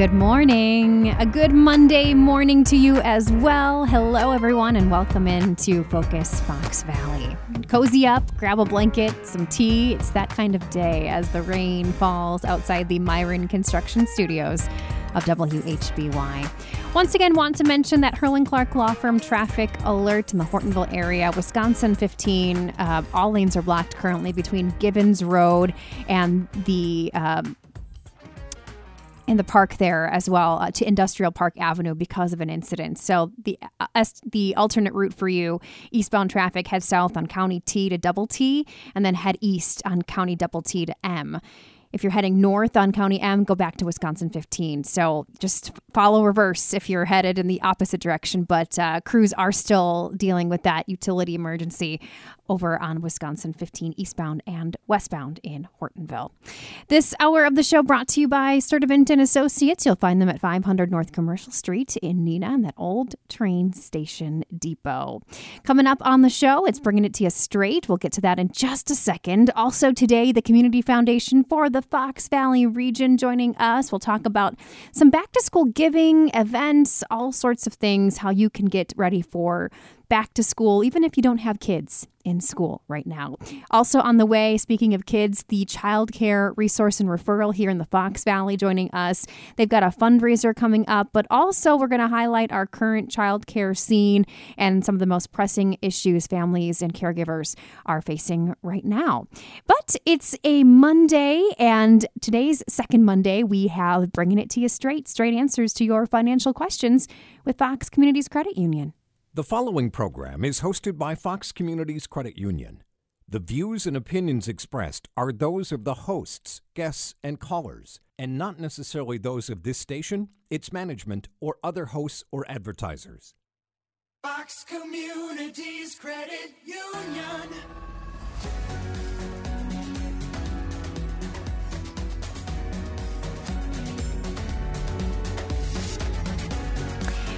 Good morning. A good Monday morning to you as well. Hello, everyone, and welcome into Focus Fox Valley. Cozy up, grab a blanket, some tea. It's that kind of day as the rain falls outside the Miron Construction Studios of WHBY. Once again, want to mention that Herrling Clark Law Firm traffic alert in the Hortonville area, Wisconsin 15. Uh, all lanes are blocked currently between Gibbons Road and the. Um, in the park there as well uh, to Industrial Park Avenue because of an incident. So the uh, the alternate route for you, eastbound traffic, head south on County T to Double T, and then head east on County Double T to M. If you're heading north on County M, go back to Wisconsin 15. So just follow reverse if you're headed in the opposite direction. But uh, crews are still dealing with that utility emergency over on Wisconsin 15 eastbound and westbound in Hortonville. This hour of the show brought to you by Sturtevant and Associates. You'll find them at 500 North Commercial Street in Neenah and that old train station depot. Coming up on the show, it's bringing it to you straight. We'll get to that in just a second. Also today, the Community Foundation for the Fox Valley region joining us. We'll talk about some back to school giving events, all sorts of things, how you can get ready for back to school, even if you don't have kids in school right now. Also on the way, speaking of kids, the child care resource and referral here in the Fox Valley joining us. They've got a fundraiser coming up, but also we're going to highlight our current child care scene and some of the most pressing issues families and caregivers are facing right now. But it's a Monday, and today's second Monday, we have bringing it to you straight, straight answers to your financial questions with Fox Communities Credit Union. The following program is hosted by Fox Communities Credit Union. The views and opinions expressed are those of the hosts, guests, and callers, and not necessarily those of this station, its management, or other hosts or advertisers. Fox Communities Credit Union.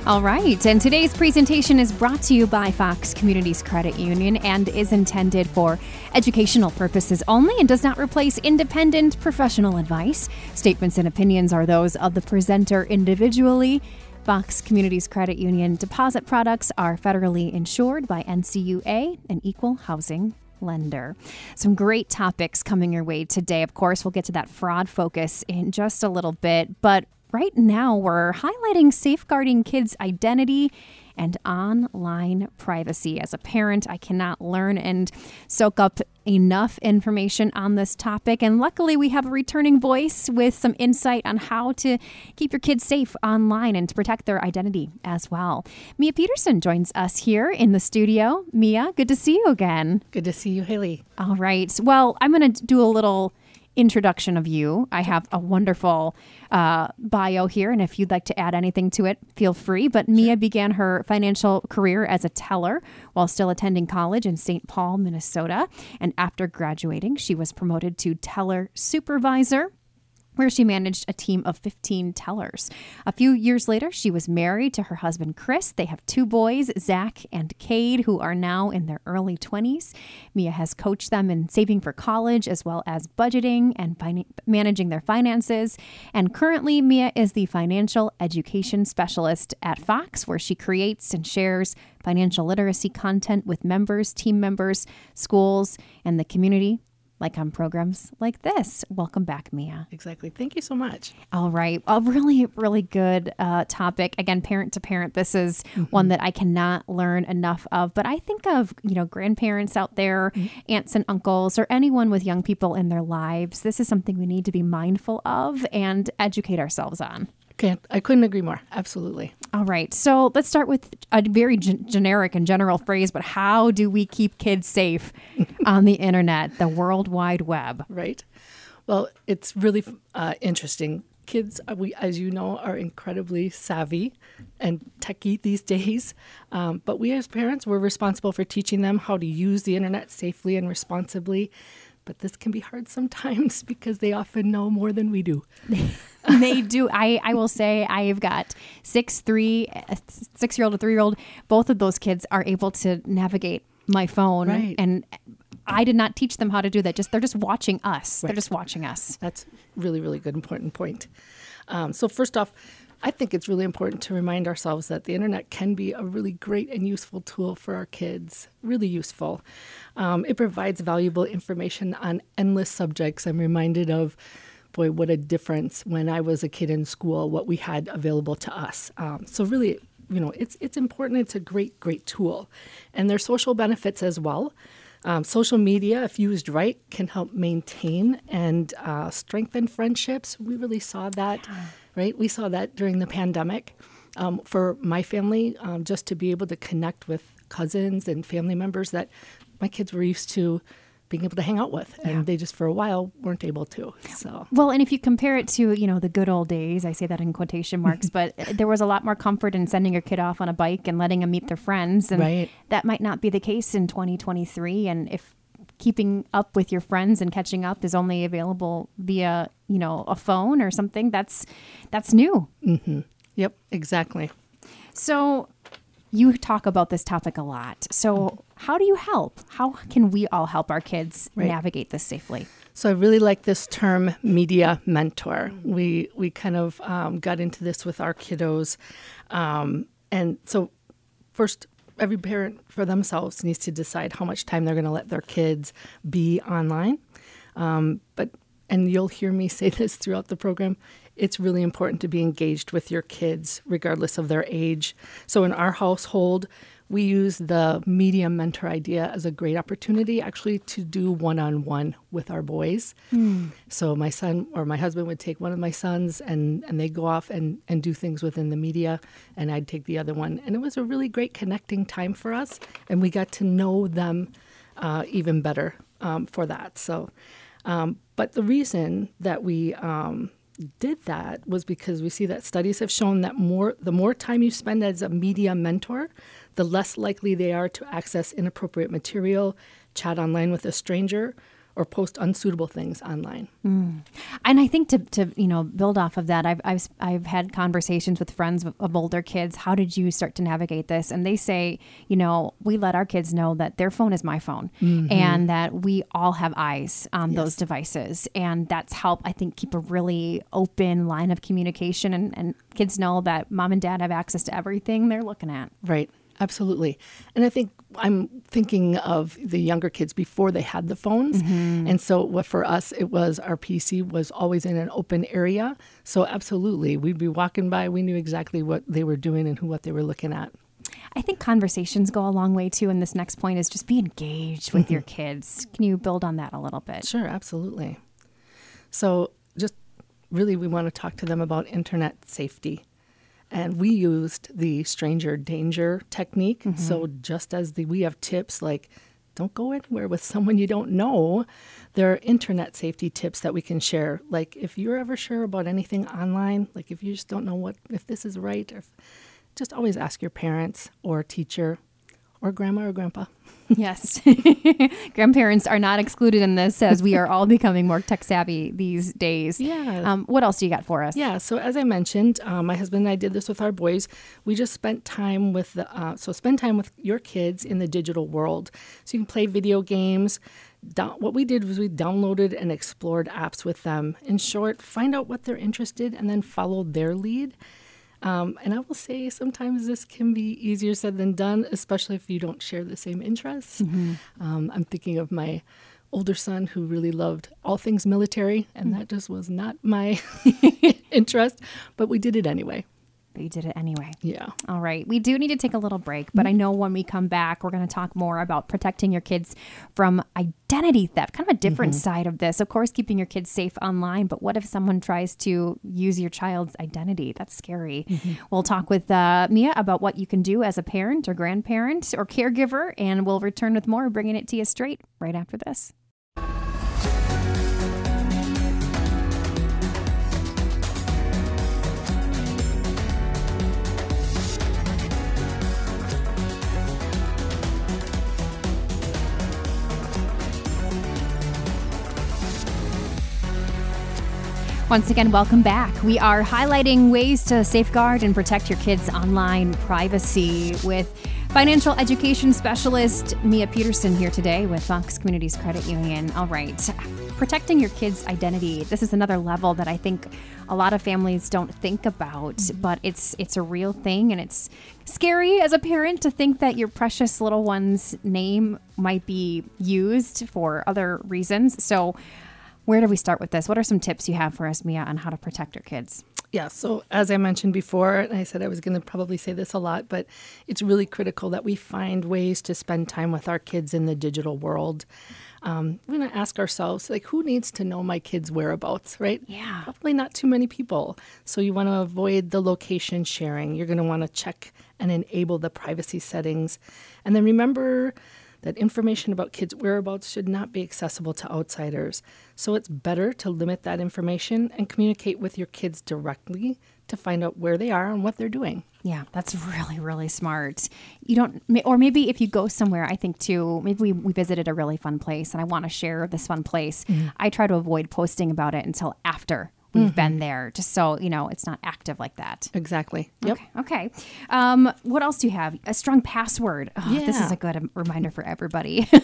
All right, and today's presentation is brought to you by Fox Communities Credit Union and is intended for educational purposes only and does not replace independent professional advice. Statements and opinions are those of the presenter individually. Fox Communities Credit Union deposit products are federally insured by NCUA, an equal housing lender. Some great topics coming your way today. Of course, we'll get to that fraud focus in just a little bit, but right now we're highlighting safeguarding kids' identity and online privacy. As a parent, I cannot learn and soak up enough information on this topic. And luckily, we have a returning voice with some insight on how to keep your kids safe online and to protect their identity as well. Mia Peterson joins us here in the studio. Mia, good to see you again. Good to see you, Haley. All right. Well, I'm going to do a little introduction of you. I have a wonderful uh, bio here, and if you'd like to add anything to it, feel free. But Mia began her financial career as a teller while still attending college in St. Paul, Minnesota. And after graduating, she was promoted to teller supervisor where she managed a team of 15 tellers. A few years later, she was married to her husband Chris. They have two boys, Zach and Cade, who are now in their early 20s. Mia has coached them in saving for college as well as budgeting and fin- managing their finances. And currently, Mia is the financial education specialist at Fox, where she creates and shares financial literacy content with members, team members, schools, and the community like on programs like this. Welcome back, Mia. Exactly. Thank you so much. All right. A really, really good uh, topic. Again, parent to parent. This is one that I cannot learn enough of. But I think of, you know, grandparents out there, aunts and uncles, or anyone with young people in their lives. This is something we need to be mindful of and educate ourselves on. Okay, I couldn't agree more. Absolutely. All right. So let's start with a very gen- generic and general phrase, but how do we keep kids safe on the internet, the World Wide Web? Right. Well, it's really uh, interesting. Kids, uh, we, as you know, are incredibly savvy and techy these days. Um, but we, as parents, we're responsible for teaching them how to use the internet safely and responsibly. But this can be hard sometimes because they often know more than we do. they do. I, I will say I've got six, three, a six year old, a three year old. Both of those kids are able to navigate my phone. Right. And I did not teach them how to do that. Just they're just watching us. They're just watching us. That's really, really good, important point. Um, so, first off, I think it's really important to remind ourselves that the internet can be a really great and useful tool for our kids. Really useful. Um, it provides valuable information on endless subjects. I'm reminded of, boy, what a difference when I was a kid in school, what we had available to us. Um, so, really, you know, it's it's important. It's a great, great tool, and there's social benefits as well. Um, social media, if used right, can help maintain and uh, strengthen friendships. We really saw that, right? We saw that during the pandemic. Um, for my family, um, just to be able to connect with cousins and family members that my kids were used to being able to hang out with, and they just for a while weren't able to. So Well, and if you compare it to, you know, the good old days, I say that in quotation marks, but there was a lot more comfort in sending your kid off on a bike and letting them meet their friends. And Right. that might not be the case in 2023. And if keeping up with your friends and catching up is only available via, you know, a phone or something, that's that's new. Yep, exactly. So you talk about this topic a lot. So how do you help? How can we all help our kids Right. navigate this safely? So I really like this term, media mentor. We we kind of um, got into this with our kiddos, um, and so first, every parent for themselves needs to decide how much time they're going to let their kids be online. Um, but and you'll hear me say this throughout the program. It's really important to be engaged with your kids, regardless of their age. So in our household, we use the media mentor idea as a great opportunity actually to do one on one with our boys. So my son or my husband would take one of my sons and, and they go off and, and do things within the media and I'd take the other one. And it was a really great connecting time for us and we got to know them uh, even better um, for that. So, um, but the reason that we um, did that was because we see that studies have shown that more the more time you spend as a media mentor, the less likely they are to access inappropriate material, chat online with a stranger, or post unsuitable things online. Mm. And I think to, to you know build off of that, I've, I've I've had conversations with friends of, older kids. How did you start to navigate this? And they say, you know, we let our kids know that their phone is my phone, mm-hmm. and that we all have eyes on those devices, and that's helped I think keep a really open line of communication, and, and kids know that mom and dad have access to everything they're looking at. Right. Absolutely. And I think I'm thinking of the younger kids before they had the phones. Mm-hmm. And so for us it was our PC was always in an open area. So absolutely, we'd be walking by, we knew exactly what they were doing and who what they were looking at. I think conversations go a long way too. And this next point is just be engaged with your mm-hmm. kids. Can you build on that a little bit? Sure, absolutely. So, just really, we want to talk to them about internet safety. And we used the stranger danger technique. Mm-hmm. So, just as the, we have tips like don't go anywhere with someone you don't know, there are internet safety tips that we can share. Like, if you're ever sure about anything online, like if you just don't know what, if this is right, if, just always ask your parents or teacher or grandma or grandpa. Yes. Grandparents are not excluded in this as we are all becoming more tech savvy these days. Yeah. Um, what else do you got for us? Yeah, so as I mentioned, um, my husband and I did this with our boys. We just spent time with the, uh, so spend time with your kids in the digital world. So you can play video games. Down, what we did was we downloaded and explored apps with them. In short, find out what they're interested and then follow their lead. Um, and I will say sometimes this can be easier said than done, especially if you don't share the same interests. Um, I'm thinking of my older son who really loved all things military, and that just was not my interest, but we did it anyway. But you did it anyway. Yeah. All right. We do need to take a little break, but I mm-hmm. know when we come back, we're going to talk more about protecting your kids from identity theft, kind of a different mm-hmm. side of this. Of course, keeping your kids safe online, but what if someone tries to use your child's identity? That's scary. Mm-hmm. We'll talk with uh, Mia about what you can do as a parent or grandparent or caregiver, and we'll return with more, bringing it to you straight right after this. Once again, welcome back. We are highlighting ways to safeguard and protect your kids' online privacy with financial education specialist Mia Peterson here today with Fox Communities Credit Union. All right, protecting your kids' identity. This is another level that I think a lot of families don't think about, but it's it's a real thing and it's scary as a parent to think that your precious little one's name might be used for other reasons. So where do we start with this? What are some tips you have for us, Mia, on how to protect our kids? Yeah, so as I mentioned before, and I said I was going to probably say this a lot, but it's really critical that we find ways to spend time with our kids in the digital world. Um, we're going to ask ourselves, like, who needs to know my kids' whereabouts, right? Yeah. Probably not too many people. So you want to avoid the location sharing. You're going to want to check and enable the privacy settings. And then remember that information about kids' whereabouts should not be accessible to outsiders. So it's better to limit that information and communicate with your kids directly to find out where they are and what they're doing. Yeah, that's really, really smart. You don't, or maybe if you go somewhere, I think too, maybe we, we visited a really fun place and I want to share this fun place. Mm-hmm. I try to avoid posting about it until after we've been there, just so, you know, it's not active like that. Exactly. Yep. Okay. Okay. Um, what else do you have? A strong password. Oh, This is a good reminder for everybody.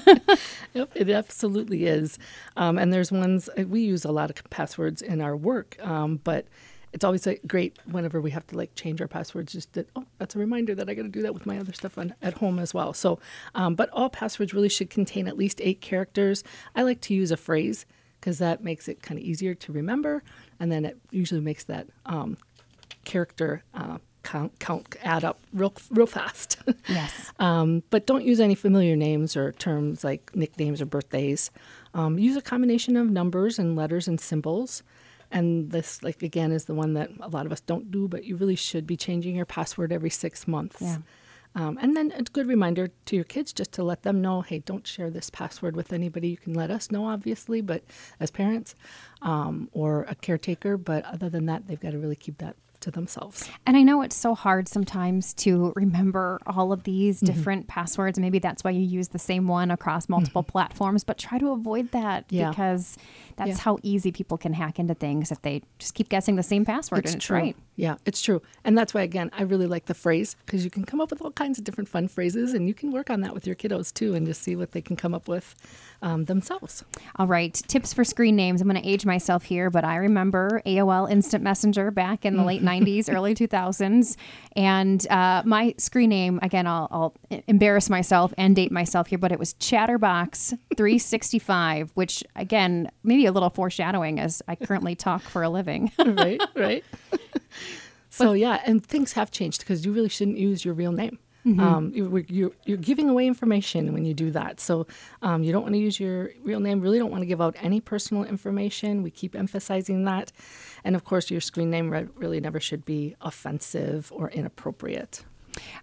Yep, it absolutely is. Um, and there's ones uh, we use a lot of passwords in our work, um, but it's always like, great whenever we have to like change our passwords. Just that oh, that's a reminder that I got to do that with my other stuff on, at home as well. So, um, but all passwords really should contain at least eight characters. I like to use a phrase because that makes it kind of easier to remember, and then it usually makes that um, character uh, count count add up real real fast. yes. Um, but don't use any familiar names or terms like nicknames or birthdays. Um, use a combination of numbers and letters and symbols. And this, like again, is the one that a lot of us don't do, but you really should be changing your password every six months. Yeah. Um, and then a good reminder to your kids just to let them know, hey, don't share this password with anybody. You can let us know, obviously, but as parents um, or a caretaker. But other than that, they've got to really keep that to themselves. And I know it's so hard sometimes to remember all of these different passwords. Maybe that's why you use the same one across multiple platforms, but try to avoid that Yeah. because that's Yeah. how easy people can hack into things if they just keep guessing the same password and it's true. right. Yeah, it's true. And that's why, again, I really like the phrase because you can come up with all kinds of different fun phrases and you can work on that with your kiddos too and just see what they can come up with um, themselves. All right, tips for screen names. I'm going to age myself here, but I remember AOL Instant Messenger back in the late 90s, early 2000s. And uh, my screen name, again, I'll, I'll embarrass myself and date myself here, but it was Chatterbox 365, which, again, maybe a little foreshadowing as I currently talk for a living. right, right. so, yeah, and things have changed because you really shouldn't use your real name. Um, you, you're, you're giving away information when you do that. So um, you don't want to use your real name. Really don't want to give out any personal information. We keep emphasizing that. And of course, your screen name re- really never should be offensive or inappropriate.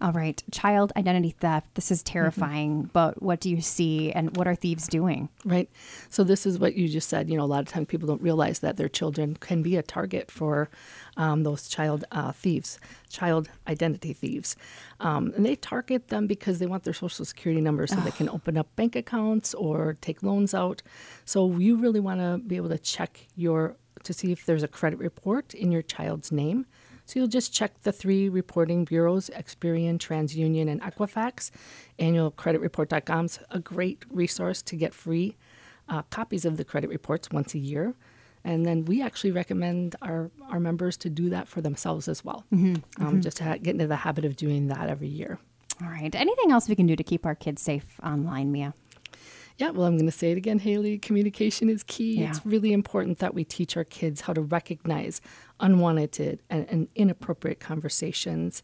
All right, child identity theft. This is terrifying, but what do you see and what are thieves doing? Right. So this is what you just said. You know, a lot of times people don't realize that their children can be a target for um, those child uh, thieves, child identity thieves, um, and they target them because they want their social security number so they can open up bank accounts or take loans out. So you really want to be able to check your to see if there's a credit report in your child's name. So you'll just check the three reporting bureaus, Experian, TransUnion, and Equifax. Annualcreditreport.com is a great resource to get free uh, copies of the credit reports once a year. And then we actually recommend our, our members to do that for themselves as well. Um, Just to ha- get into the habit of doing that every year. All right, anything else we can do to keep our kids safe online, Mia? Yeah, well, I'm going to say it again, Haley. Communication is key. Yeah. It's really important that we teach our kids how to recognize unwanted and, and inappropriate conversations.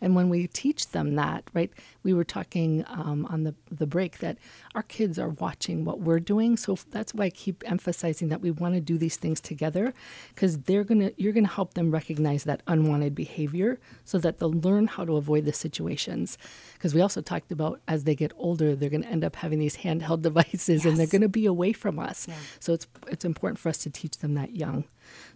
And when we teach them that, right, we were talking um, on the, the break that our kids are watching what we're doing. So that's why I keep emphasizing that we want to do these things together because they're gonna you're gonna help them recognize that unwanted behavior so that they'll learn how to avoid the situations. Because we also talked about as they get older, they're gonna end up having these handheld devices and they're gonna be away from us. So it's it's important for us to teach them that young.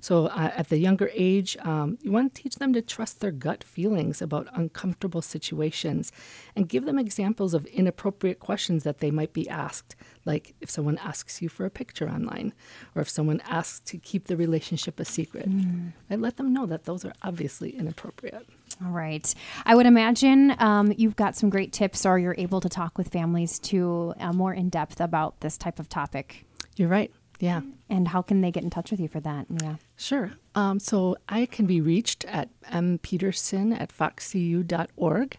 So uh, at the younger age, um, you want to teach them to trust their gut feelings about uncomfortable situations and give them examples of inappropriate questions that they might be asked, like if someone asks you for a picture online or if someone asks to keep the relationship a secret. And let them know that those are obviously inappropriate. All right. I would imagine um, you've got some great tips, or you're able to talk with families to uh, more in depth about this type of topic. You're right. Yeah. And how can they get in touch with you for that? Yeah. Sure. Um, so I can be reached at mpeterson at foxcu.org.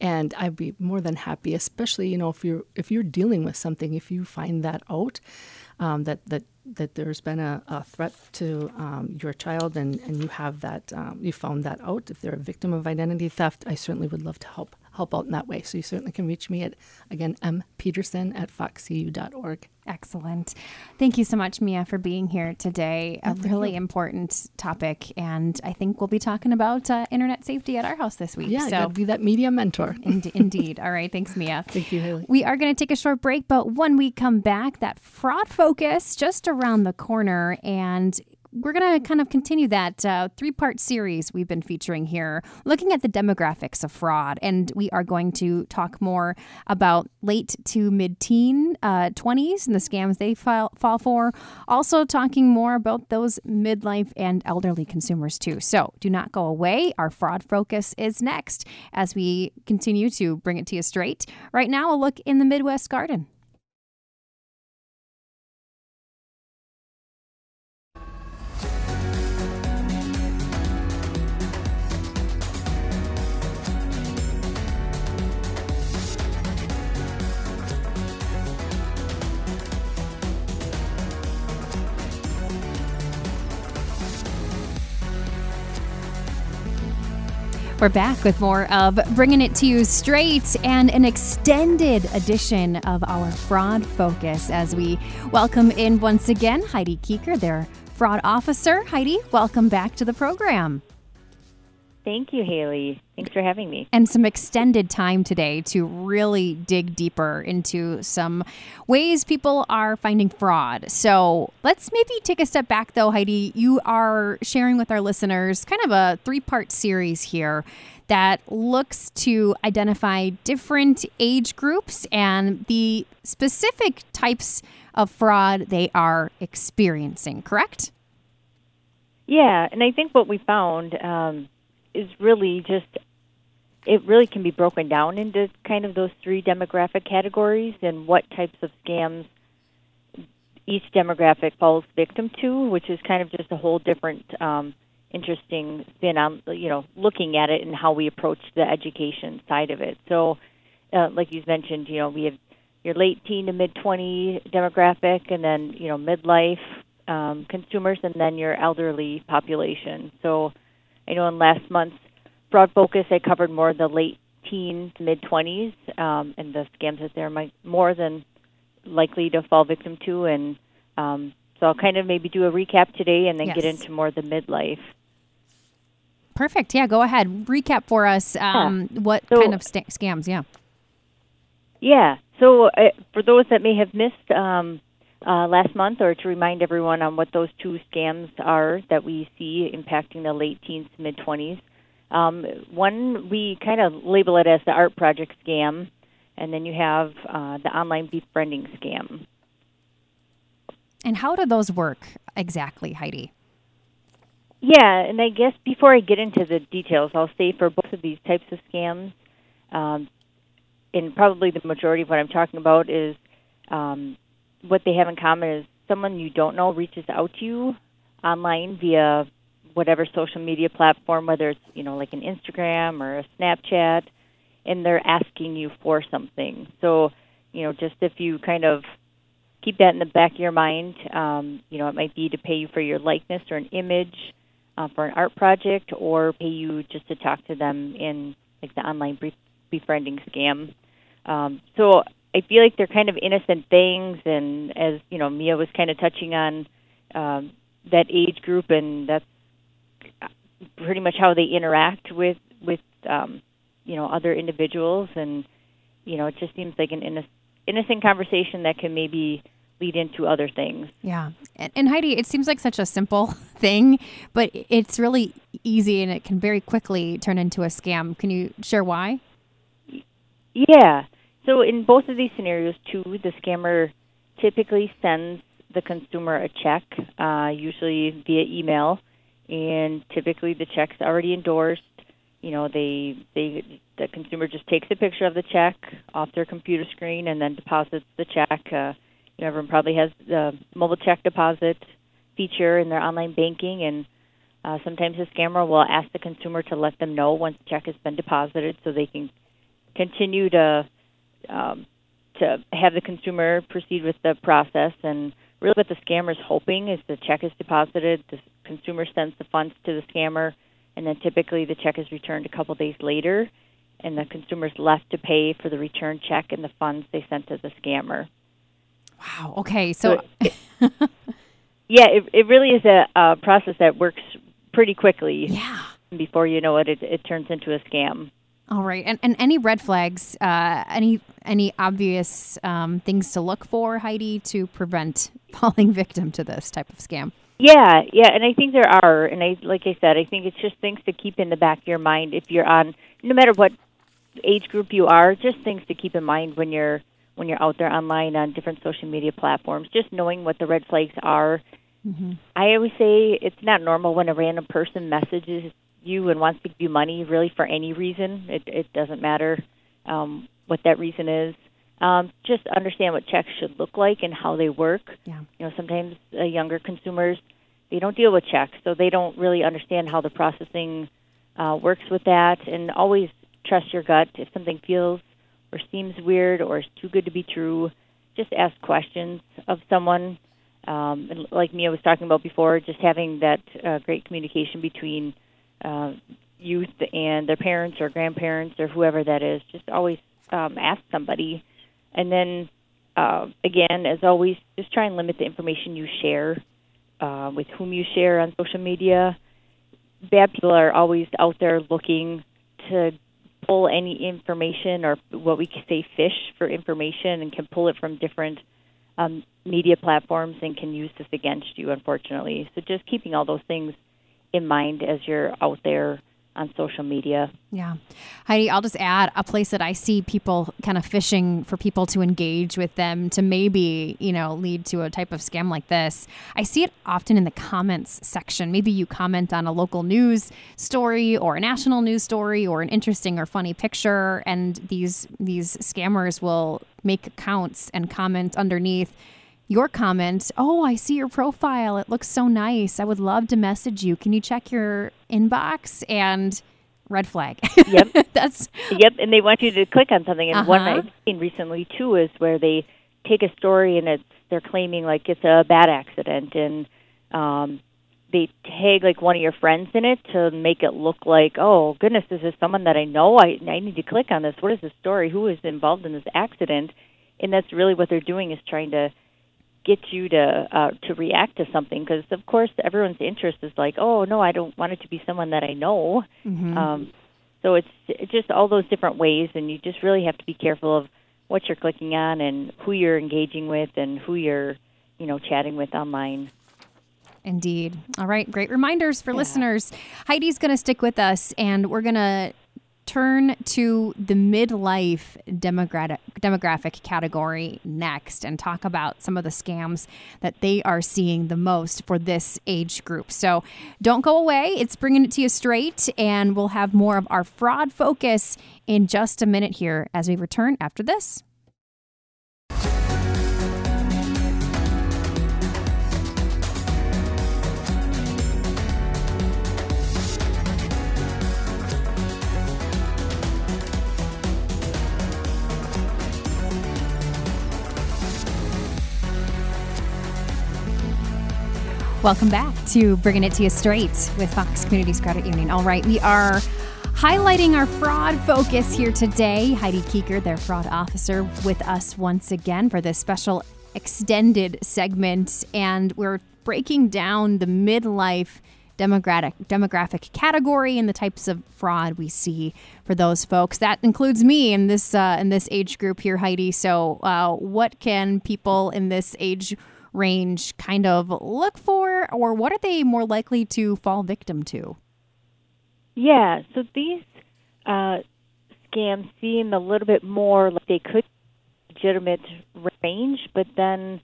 And I'd be more than happy, especially, you know, if you're if you're dealing with something, if you find that out, um, that, that that there's been a, a threat to um, your child and, and you have that um, you found that out, if they're a victim of identity theft, I certainly would love to help help out in that way. So you certainly can reach me at again mpeterson at foxcu.org. Excellent. Thank you so much, Mia, for being here today. A really important topic. And I think we'll be talking about uh, internet safety at our house this week. Yeah, so, be that media mentor. ind- indeed. All right. Thanks, Mia. Thank you, Haley. We are going to take a short break, but when we come back, that fraud focus just around the corner. And we're going to kind of continue that uh, three part series we've been featuring here, looking at the demographics of fraud. And we are going to talk more about late to mid teen uh, 20s and the scams they fall, fall for. Also, talking more about those midlife and elderly consumers, too. So do not go away. Our fraud focus is next as we continue to bring it to you straight. Right now, a look in the Midwest Garden. We're back with more of Bringing It to You Straight and an extended edition of our fraud focus as we welcome in once again Heidi Keeker, their fraud officer. Heidi, welcome back to the program. Thank you, Haley. Thanks for having me. and some extended time today to really dig deeper into some ways people are finding fraud. So let's maybe take a step back, though, Heidi. You are sharing with our listeners kind of a three part series here that looks to identify different age groups and the specific types of fraud they are experiencing, correct? Yeah, and I think what we found um, is really just it really can be broken down into kind of those three demographic categories and what types of scams each demographic falls victim to, which is kind of just a whole different um, interesting spin on you know looking at it and how we approach the education side of it. So, uh, like you mentioned, you know we have your late teen to mid twenty demographic, and then you know midlife um, consumers, and then your elderly population. So, I know in last month's fraud focus, I covered more the late teen to mid twenties, um, and the scams that they're more than likely to fall victim to, and um, so I'll kind of maybe do a recap today, and then get into more the midlife. Perfect. Yeah, go ahead. Recap for us um, what So- kind of sta- scams. Yeah. Yeah. So uh, for those that may have missed um, uh, last month, or to remind everyone on what those two scams are that we see impacting the late teens to mid twenties. Um, one we kind of label it as the art project scam, and then you have uh, the online befriending scam. And how do those work exactly, Heidi? Yeah, and I guess before I get into the details, I'll say for both of these types of scams, um, and probably the majority of what I'm talking about is um, what they have in common is someone you don't know reaches out to you online via whatever social media platform, whether it's you know like an Instagram or a Snapchat, and they're asking you for something. So you know, just if you kind of keep that in the back of your mind. Um, you know, it might be to pay you for your likeness or an image uh, for an art project, or pay you just to talk to them in like the online befriending scam. Um, so I feel like they're kind of innocent things, and as you know, Mia was kind of touching on um, that age group, and that's pretty much how they interact with with um, you know other individuals, and you know, it just seems like an innocent, innocent conversation that can maybe lead into other things. Yeah. And, and Heidi, it seems like such a simple thing, but it's really easy and it can very quickly turn into a scam. Can you share why? Yeah. So in both of these scenarios, too, the scammer typically sends the consumer a check, uh, usually via email, and typically the check's already endorsed. You know, they they the consumer just takes a picture of the check off their computer screen and then deposits the check. Uh, you know, everyone probably has the mobile check deposit feature in their online banking, and uh, sometimes the scammer will ask the consumer to let them know once the check has been deposited, so they can continue to um, to have the consumer proceed with the process. And really, what the scammer's hoping is the check is deposited, the consumer sends the funds to the scammer, and then typically the check is returned a couple days later, and the consumer is left to pay for the return check and the funds they sent to the scammer. Wow. Okay. So, Yeah, it, it really is a, a process that works pretty quickly. yeah. Before you know it, it, it turns into a scam. All right. And, and any red flags, uh, any any obvious um, things to look for, Heidi, to prevent falling victim to this type of scam? Yeah, yeah, and I think there are, and I like I said, I think it's just things to keep in the back of your mind if you're on, no matter what age group you are, just things to keep in mind when you're when you're out there online on different social media platforms. Just knowing what the red flags are. I always say it's not normal when a random person messages you and wants to give you money, really for any reason. It it doesn't matter um, what that reason is. Um, just understand what checks should look like and how they work. Yeah. You know, sometimes uh, younger consumers they don't deal with checks, so they don't really understand how the processing uh, works with that. And always trust your gut. If something feels or seems weird or is too good to be true, just ask questions of someone. Um, and like Mia was talking about before, just having that uh, great communication between uh, youth and their parents or grandparents or whoever that is. Just always um, ask somebody, and then uh, again, as always, just try and limit the information you share uh, with whom you share on social media. Bad people are always out there looking to pull any information or what we say fish for information and can pull it from different um, media platforms and can use this against you, unfortunately. So just keeping all those things in mind as you're out there on social media. Yeah. Heidi, I'll just add a place that I see people kind of fishing for people to engage with them to maybe, you know, lead to a type of scam like this. I see it often in the comments section. Maybe you comment on a local news story or a national news story or an interesting or funny picture and these these scammers will make accounts and comment underneath your comment, oh, I see your profile. It looks so nice. I would love to message you. Can you check your inbox? And red flag. Yep. That's Yep, and they want you to click on something. And one Uh-huh. I've seen recently too is where they take a story and it's they're claiming like it's a bad accident, and um, they tag like one of your friends in it to make it look like, oh goodness, this is someone that I know. I I need to click on this. What is the story? Who is involved in this accident? And that's really what they're doing is trying to get you to uh, to react to something because of course everyone's interest is like oh no I don't want it to be someone that I know um, so it's, it's just all those different ways and you just really have to be careful of what you're clicking on and who you're engaging with and who you're you know chatting with online Indeed. All right. Great reminders for listeners. Heidi's going to stick with us and we're going to turn to the midlife demographic demographic category next and talk about some of the scams that they are seeing the most for this age group. So don't go away. It's bringing it to you straight and we'll have more of our fraud focus in just a minute here as we return after this. Welcome back to Bringing It to You Straight with Fox Communities Credit Union. All right, we are highlighting our fraud focus here today. Heidi Keeker, their fraud officer, with us once again for this special extended segment. And we're breaking down the midlife demographic demographic category and the types of fraud we see for those folks. That includes me in this uh, in this age group here, Heidi. So, uh, what can people in this age range kind of look for, or what are they more likely to fall victim to? Yeah, so these uh, scams seem a little bit more like they could legitimate range, but then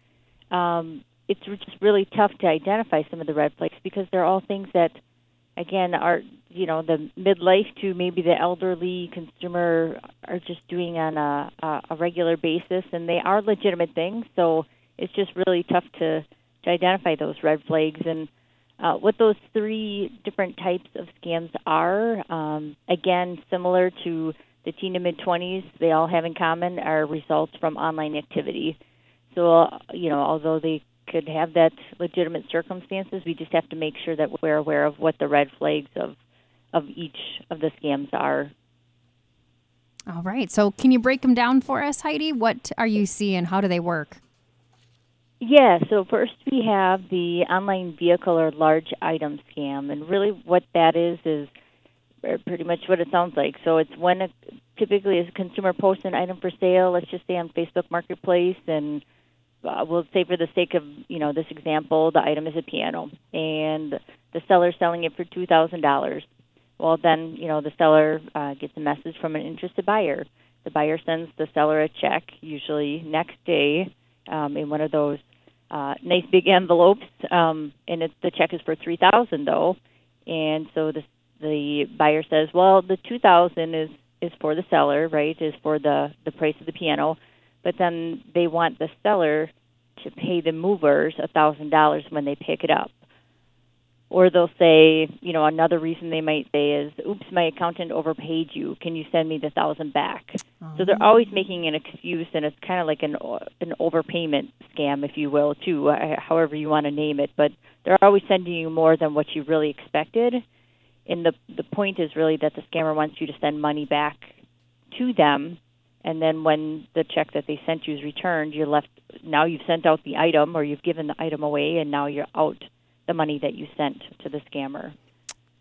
um, it's just really tough to identify some of the red flags because they're all things that, again, are you know the midlife to maybe the elderly consumer are just doing on a, a regular basis, and they are legitimate things. So it's just really tough to to identify those red flags and uh, what those three different types of scams are. Um, again, similar to the teen to mid 20s, they all have in common are results from online activity. So, uh, you know, although they could have that legitimate circumstances, we just have to make sure that we're aware of what the red flags of of each of the scams are. All right. So, can you break them down for us, Heidi? What are you seeing? How do they work? Yeah, so first we have the online vehicle or large item scam, and really what that is is pretty much what it sounds like. So it's when a, typically a consumer posts an item for sale, let's just say on Facebook Marketplace, and uh, we'll say for the sake of you know this example, the item is a piano, and the seller's selling it for two thousand dollars. Well, then you know the seller uh, gets a message from an interested buyer. The buyer sends the seller a check, usually next day, um, in one of those uh, nice big envelopes, um, and it, the check is for three thousand though, and so the the buyer says, well, the two thousand is is for the seller, right? Is for the the price of the piano, but then they want the seller to pay the movers a thousand dollars when they pick it up. Or they'll say, you know, another reason they might say is, "Oops, my accountant overpaid you. Can you send me the thousand back?" Oh. So they're always making an excuse, and it's kind of like an an overpayment scam, if you will, too, uh, however you want to name it. But they're always sending you more than what you really expected. And the the point is really that the scammer wants you to send money back to them, and then when the check that they sent you is returned, you're left. Now you've sent out the item, or you've given the item away, and now you're out the money that you sent to the scammer.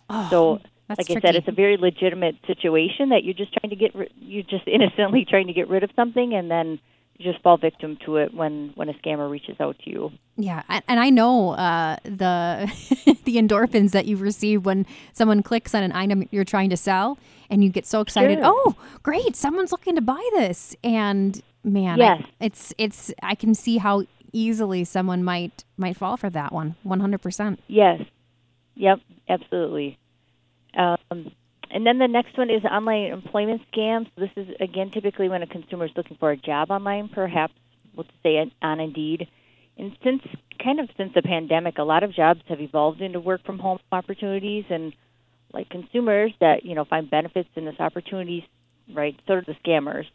Oh, so, like tricky. I said, it's a very legitimate situation that you're just trying to get, ri- you're just innocently trying to get rid of something, and then you just fall victim to it when when a scammer reaches out to you. Yeah, and I know uh, the the endorphins that you receive when someone clicks on an item you're trying to sell, and you get so excited. Sure. Oh, great! Someone's looking to buy this, and man, yes. I, it's it's I can see how easily someone might might fall for that one 100% yes. Yep absolutely. Um, and then the next one is online employment scams. This is again typically when a consumer is looking for a job online perhaps we'll say on indeed. And since kind of since the pandemic a lot of jobs have evolved into work from home opportunities and like consumers that you know find benefits in this opportunity right sort of the scammers.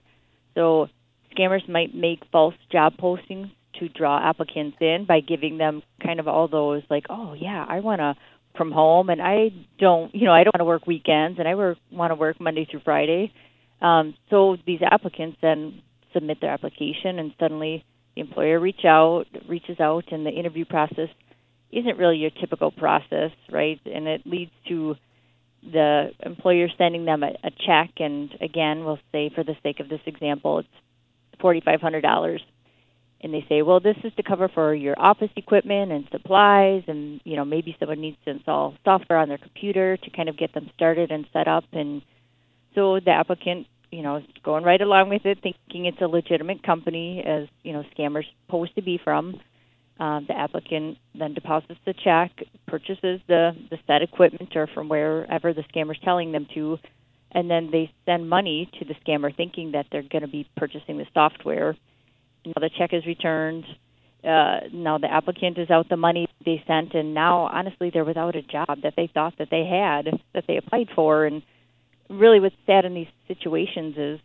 So scammers might make false job postings to draw applicants in by giving them kind of all those like, oh yeah, I want to from home and I don't, you know, I don't want to work weekends and I work want to work Monday through Friday. Um, so these applicants then submit their application and suddenly the employer reach out reaches out and the interview process isn't really your typical process, right? And it leads to the employer sending them a, a check and again we'll say for the sake of this example it's forty five hundred dollars and they say, well, this is to cover for your office equipment and supplies, and you know maybe someone needs to install software on their computer to kind of get them started and set up, and so the applicant, you know, is going right along with it, thinking it's a legitimate company, as you know, scammers supposed to be from. Um, the applicant then deposits the check, purchases the the set equipment or from wherever the scammer's telling them to, and then they send money to the scammer, thinking that they're going to be purchasing the software now the check is returned. Uh, now the applicant is out the money they sent, and now honestly they're without a job that they thought that they had that they applied for. And really, what's sad in these situations is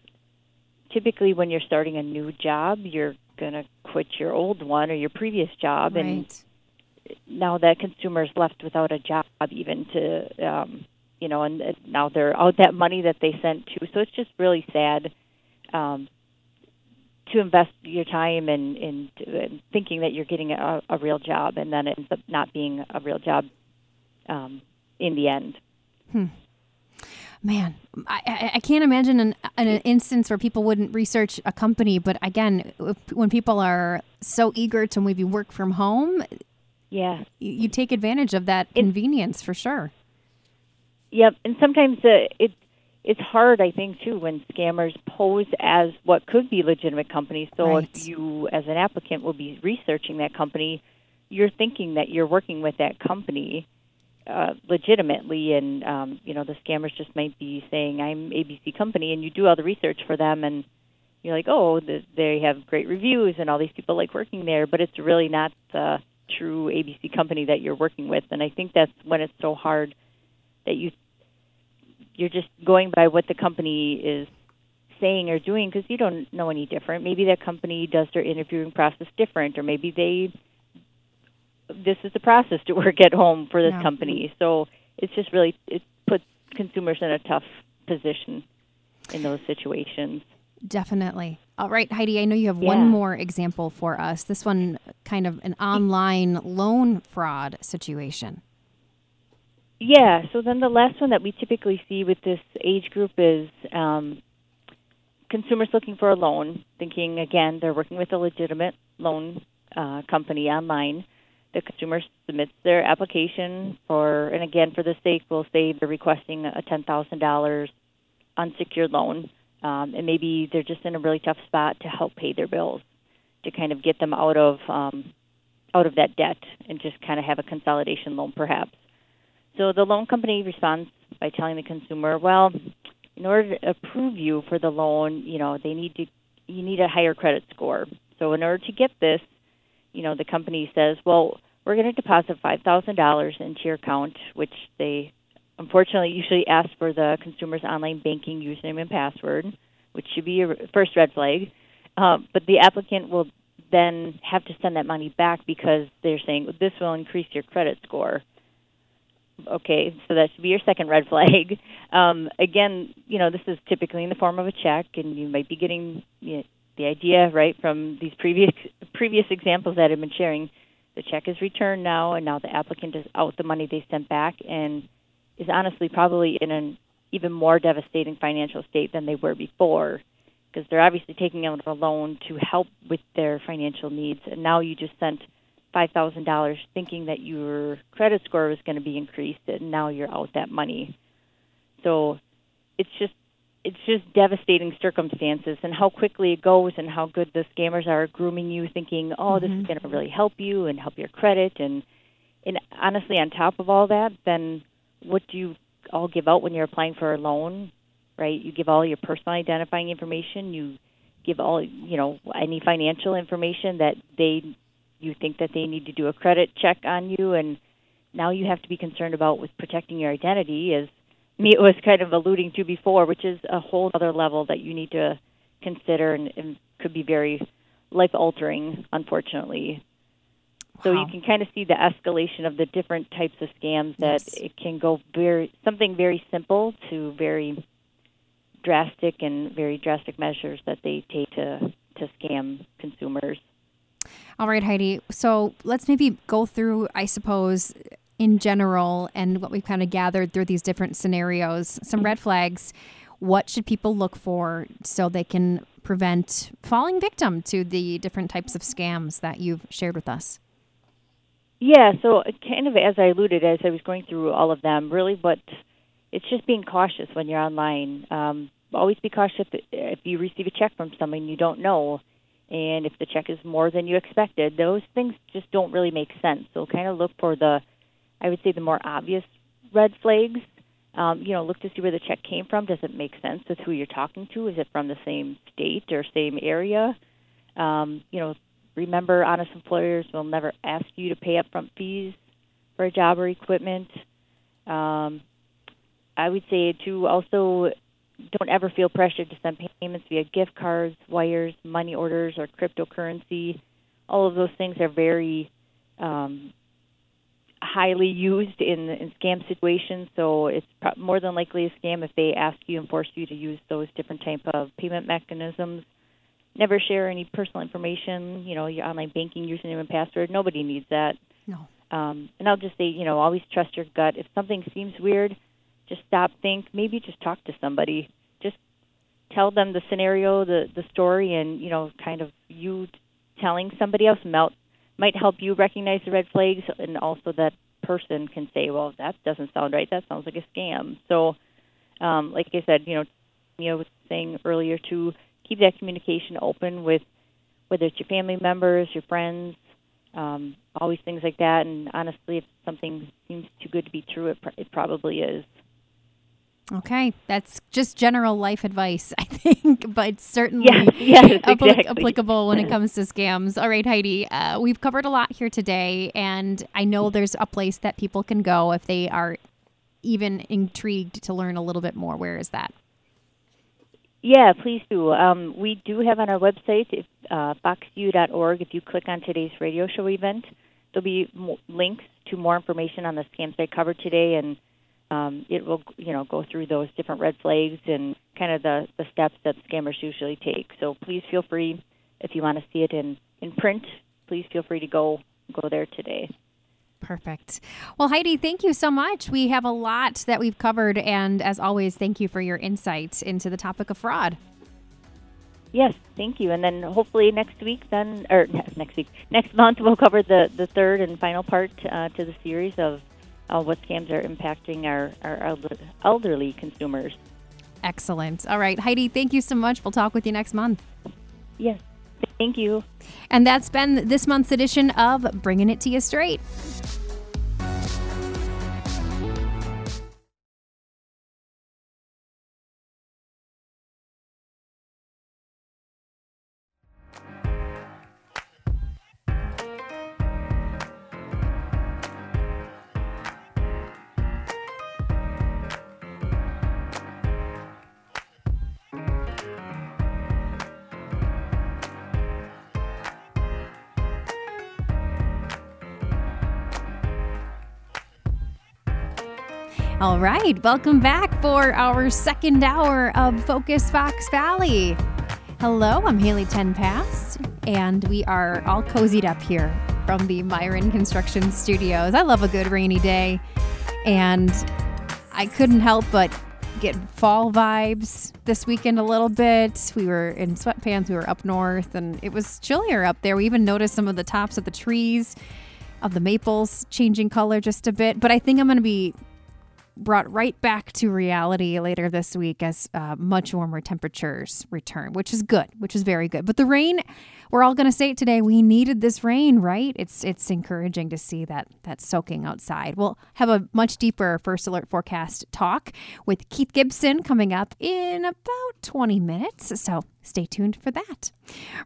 typically when you're starting a new job, you're gonna quit your old one or your previous job, right. and now that consumer is left without a job, even to um, you know, and uh, now they're out that money that they sent to. So it's just really sad um, to invest your time in, in, in thinking that you're getting a, a real job, and then it ends up not being a real job um, in the end. Hmm. Man, I, I can't imagine an, an instance where people wouldn't research a company. But again, when people are so eager to maybe work from home, yeah, you, you take advantage of that convenience for sure. Yep, and sometimes uh, it it's hard, I think, too, when scammers pose as what could be legitimate companies. So Right. if you, as an applicant, will be researching that company, you're thinking that you're working with that company uh, legitimately, and um, you know the scammers just might be saying, "I'm ABC company," and you do all the research for them, and you're like, "Oh, the, they have great reviews, and all these people like working there," but it's really not the true ABC company that you're working with, and I think that's when it's so hard that you you're just going by what the company is saying or doing because you don't know any different. Maybe that company does their interviewing process different, or maybe they this is the process to work at home for this Yeah. company. So it's just really it puts consumers in a tough position in those situations. Definitely. All right, Heidi, I know you have Yeah. one more example for us. This one, kind of an online loan fraud situation. Yeah. So then the last one that we typically see with this age group is um, consumers looking for a loan, thinking again they're working with a legitimate loan uh, company online. The consumer submits their application for, and again for the sake, we'll say they're requesting a ten thousand dollars unsecured loan, um, and maybe they're just in a really tough spot to help pay their bills, to kind of get them out of um, out of that debt and just kind of have a consolidation loan perhaps. So the loan company responds by telling the consumer, well, in order to approve you for the loan, you know, they need to you need a higher credit score. So in order to get this, you know, the company says, well, we're going to deposit five thousand dollars into your account, which they unfortunately usually ask for the consumer's online banking username and password, which should be your first red flag. Uh, but the applicant will then have to send that money back because they're saying this will increase your credit score. Okay, so that should be your second red flag. Um, again, you know, this is typically in the form of a check, and you might be getting you know, the idea right from these previous previous examples that I've been sharing. The check is returned now, and now the applicant is out the money they sent back, and is honestly probably in an even more devastating financial state than they were before, because they're obviously taking out a loan to help with their financial needs, and now you just sent five thousand dollars thinking that your credit score was going to be increased, and now you're out that money. So it's just it's just devastating circumstances and how quickly it goes and how good the scammers are grooming you thinking oh this is mm-hmm. going to really help you and help your credit. And and honestly on top of all that then what do you all give out when you're applying for a loan right? You give all your personal identifying information you give all you know any financial information that they you think that they need to do a credit check on you and now you have to be concerned about with protecting your identity as me was kind of alluding to before which is a whole other level that you need to consider and, and could be very life altering unfortunately so you can kind of see the escalation of the different types of scams that Yes. it can go very something very simple to very drastic and very drastic measures that they take to to scam consumers. All right, Heidi. So let's maybe go through, I suppose, in general and what we've kind of gathered through these different scenarios, some red flags. What should people look for so they can prevent falling victim to the different types of scams that you've shared with us? Yeah, so uh, kind of as I alluded as I was going through all of them, really what it's just being cautious when you're online. Um, always be cautious if, if you receive a check from someone you don't know, and if the check is more than you expected. Those things just don't really make sense. So kind of look for the, I would say, the more obvious red flags. Um, you know, look to see where the check came from. Does it make sense with who you're talking to? Is it from the same state or same area? Um, you know, remember, honest employers will never ask you to pay upfront fees for a job or equipment. Um, I would say to also don't ever feel pressured to send payments via gift cards, wires, money orders, or cryptocurrency. All of those things are very um, highly used in, in scam situations. So it's pro- more than likely a scam if they ask you and force you to use those different type of payment mechanisms. Never share any personal information. You know, your online banking username and password. Nobody needs that. No. Um, and I'll just say, you know, always trust your gut. If something seems weird, just stop, think, maybe just talk to somebody. Just tell them the scenario, the the story, and you know, kind of you telling somebody else might might help you recognize the red flags, and also that person can say, well, that doesn't sound right. That sounds like a scam. So, um, like I said, you know, you know, was saying earlier to keep that communication open with whether it's your family members, your friends, um, always things like that. And honestly, if something seems too good to be true, it, pr- it probably is. Okay, that's just general life advice, I think, but certainly Yes, yes, appli- exactly. applicable when it comes to scams. All right, Heidi, uh, we've covered a lot here today, and I know there's a place that people can go if they are even intrigued to learn a little bit more. Where is that? Yeah, please do. Um, we do have on our website, if, uh, foxcu.org, if you click on today's radio show event, there'll be links to more information on the scams I covered today, and um, it will, you know, go through those different red flags and kind of the, the steps that scammers usually take. So please feel free, if you want to see it in, in print, please feel free to go go there today. Perfect. Well, Heidi, thank you so much. We have a lot that we've covered, and as always, thank you for your insight into the topic of fraud. Yes, thank you. And then hopefully next week, then or next week, next month, we'll cover the the third and final part uh, to the series of uh, what scams are impacting our our elderly consumers. Excellent. All right, Heidi, thank you so much. We'll talk with you next month. Yes, thank you. And that's been this month's edition of Bringing It to You Straight. All right, welcome back for our second hour of Focus Fox Valley. Hello, I'm Haley Tenpass, and we are all cozied up here from the Miron Construction Studios. I love a good rainy day, and I couldn't help but get fall vibes this weekend a little bit. We were in sweatpants, we were up north, and it was chillier up there. We even noticed some of the tops of the trees of the maples changing color just a bit, but I think I'm going to be brought right back to reality later this week as uh, much warmer temperatures return, which is good, which is very good. But the rain, we're all going to say it today. We needed this rain, right? It's it's encouraging to see that that soaking outside. We'll have a much deeper first alert forecast talk with Keith Gibson coming up in about 20 minutes. So stay tuned for that.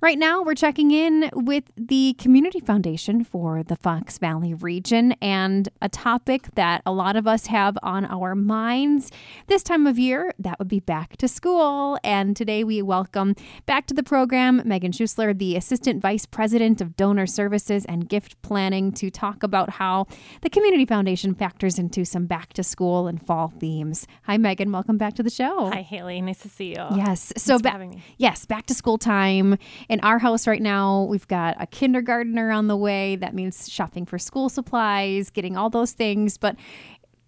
Right now, we're checking in with the Community Foundation for the Fox Valley region and a topic that a lot of us have on our minds this time of year. That would be back to school. And today we welcome back to the program Megan Schusler, the Assistant Vice President of Donor Services and Gift Planning, to talk about how the Community Foundation factors into some back to school and fall themes. Hi, Megan. Welcome back to the show. Hi, Haley. Nice to see you. Yes. So for ba- having me. Yes, back to school time. In our house right now, we've got a kindergartner on the way. That means shopping for school supplies, getting all those things. But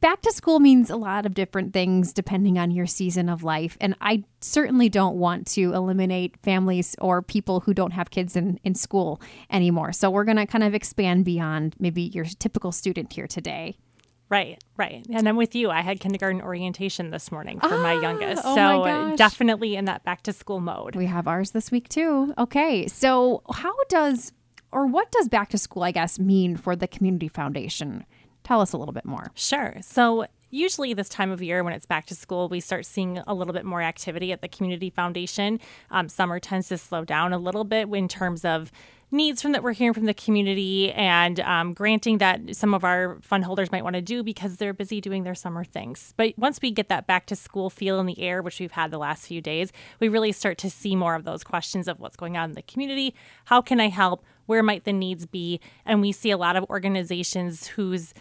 back to school means a lot of different things depending on your season of life. And I certainly don't want to eliminate families or people who don't have kids in, in school anymore. So we're going to kind of expand beyond maybe your typical student here today. Right, right. And I'm with you. I had kindergarten orientation this morning for my youngest. oh so my uh, definitely in that back to school mode. We have ours this week too. Okay. So, how does or what does back to school, I guess, mean for the Community Foundation? Tell us a little bit more. Sure. So usually this time of year when it's back to school, we start seeing a little bit more activity at the Community Foundation. Um, summer tends to slow down a little bit in terms of needs from that we're hearing from the community and um, granting that some of our fund holders might want to do because they're busy doing their summer things. But once we get that back to school feel in the air, which we've had the last few days, we really start to see more of those questions of what's going on in the community. How can I help? Where might the needs be? And we see a lot of organizations whose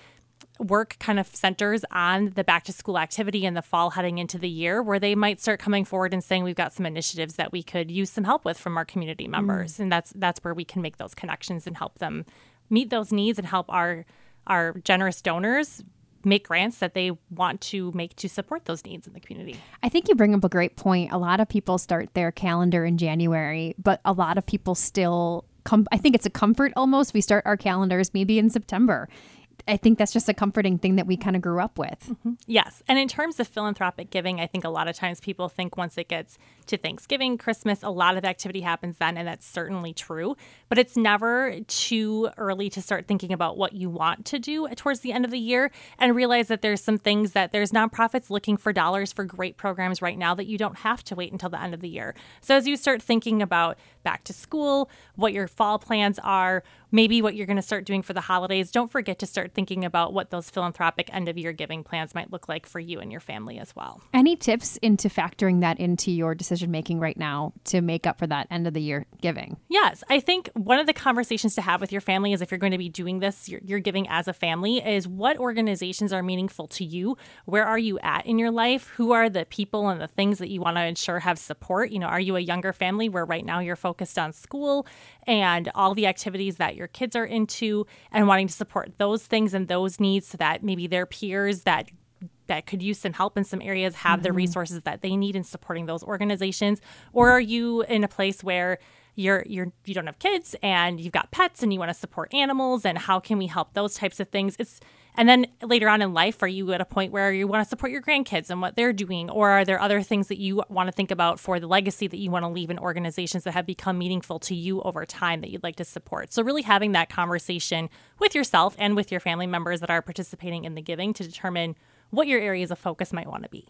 work kind of centers on the back to school activity in the fall heading into the year where they might start coming forward and saying we've got some initiatives that we could use some help with from our community mm. members and that's that's where we can make those connections and help them meet those needs and help our our generous donors make grants that they want to make to support those needs in the community. I think you bring up a great point. A lot of people start their calendar in January, but a lot of people still come. I think it's a comfort almost. We start our calendars maybe in September. I think that's just a comforting thing that we kind of grew up with. Mm-hmm. Yes. And in terms of philanthropic giving, I think a lot of times people think once it gets to Thanksgiving, Christmas, a lot of activity happens then, and that's certainly true. But it's never too early to start thinking about what you want to do towards the end of the year and realize that there's some things that there's nonprofits looking for dollars for great programs right now that you don't have to wait until the end of the year. So as you start thinking about back to school, what your fall plans are, maybe what you're going to start doing for the holidays, don't forget to start thinking about what those philanthropic end of year giving plans might look like for you and your family as well. Any tips into factoring that into your decision making right now to make up for that end of the year giving? Yes, I think one of the conversations to have with your family is if you're going to be doing this, you're, you're, giving as a family, is what organizations are meaningful to you? Where are you at in your life? Who are the people and the things that you want to ensure have support? You know, are you a younger family where right now you're focused on school and all the activities that your kids are into and wanting to support those things and those needs so that maybe their peers that that could use some help in some areas have the mm-hmm. resources that they need in supporting those organizations? Or are you in a place where you're you're you don't have kids and you've got pets and you want to support animals and how can we help those types of things? It's and then later on in life are you at a point where you want to support your grandkids and what they're doing? Or are there other things that you want to think about for the legacy that you want to leave in organizations that have become meaningful to you over time that you'd like to support? So really having that conversation with yourself and with your family members that are participating in the giving to determine what your areas of focus might want to be.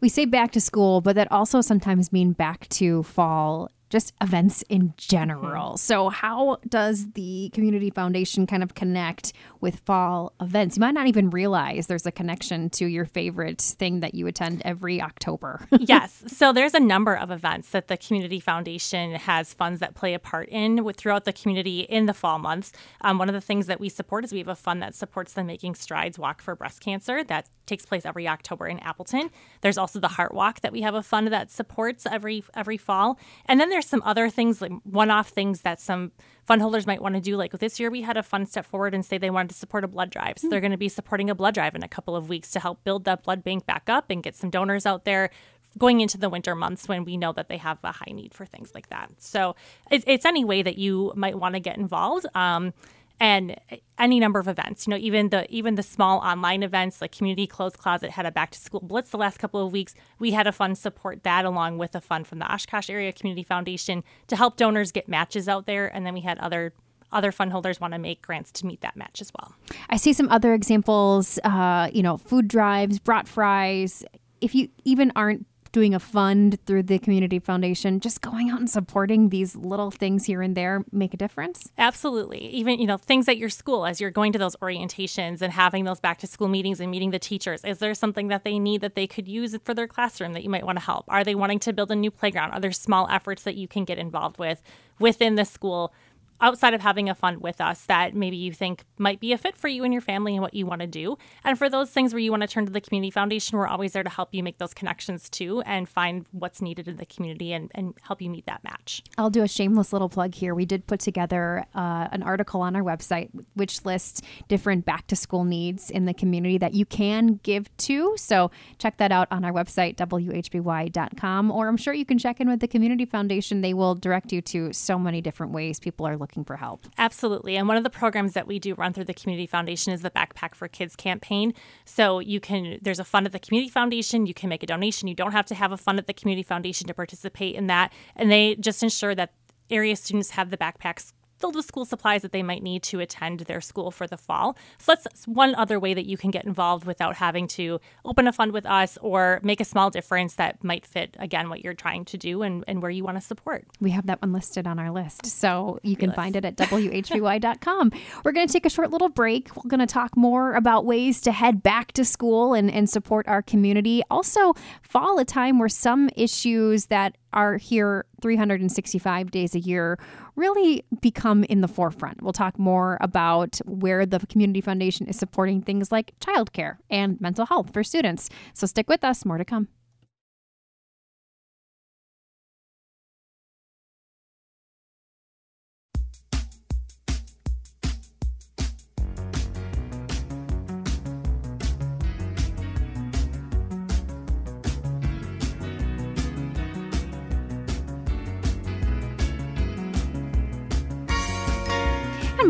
We say back to school, but that also sometimes mean back to fall just events in general. So, how does the Community Foundation kind of connect with fall events? You might not even realize there's a connection to your favorite thing that you attend every October. yes. So there's a number of events that the Community Foundation has funds that play a part in with throughout the community in the fall months. Um, one of the things that we support is we have a fund that supports the Making Strides Walk for Breast Cancer that takes place every October in Appleton. There's also the Heart Walk that we have a fund that supports every every fall. And then there's some other things like one-off things that some fund holders might want to do. Like this year, we had a fund step forward and say they wanted to support a blood drive. So they're going to be supporting a blood drive in a couple of weeks to help build that blood bank back up and get some donors out there going into the winter months when we know that they have a high need for things like that. So it's, it's any way that you might want to get involved. Um, and any number of events you know even the even the small online events like community clothes closet had a back to school blitz the last couple of weeks. We had a fund support that along with a fund from the oshkosh area community foundation to help donors get matches out there. And then we had other other fund holders want to make grants to meet that match as well. I see some other examples, uh, you know, food drives, brat fries. If you even aren't doing a fund through the community foundation, just going out and supporting these little things here and there make a difference. Absolutely. Even, you know, things at your school as you're going to those orientations and having those back to school meetings and meeting the teachers. Is there something that they need that they could use for their classroom that you might want to help? Are they wanting to build a new playground? Are there small efforts that you can get involved with within the school? Outside of having a fund with us that maybe you think might be a fit for you and your family and what you want to do. And for those things where you want to turn to the community foundation, we're always there to help you make those connections too and find what's needed in the community and, and help you meet that match. I'll do a shameless little plug here. We did put together uh, an article on our website which lists different back to school needs in the community that you can give to. So check that out on our website, whby.com, or I'm sure you can check in with the Community Foundation. They will direct you to so many different ways people are looking for help. Absolutely. And one of the programs that we do run through the Community Foundation is the Backpack for Kids campaign. So you can, there's a fund at the Community Foundation. You can make a donation. You don't have to have a fund at the Community Foundation to participate in that. And they just ensure that area students have the backpacks filled with school supplies that they might need to attend their school for the fall. So that's one other way that you can get involved without having to open a fund with us or make a small difference that might fit, again, what you're trying to do and, and where you want to support. We have that one listed on our list. So you can find it at whby.com. We're going to take a short little break. We're going to talk more about ways to head back to school and, and support our community. Also, fall, a time where some issues that are here 365 days a year really become in the forefront. We'll talk more about where the Community Foundation is supporting things like childcare and mental health for students. So stick with us, more to come.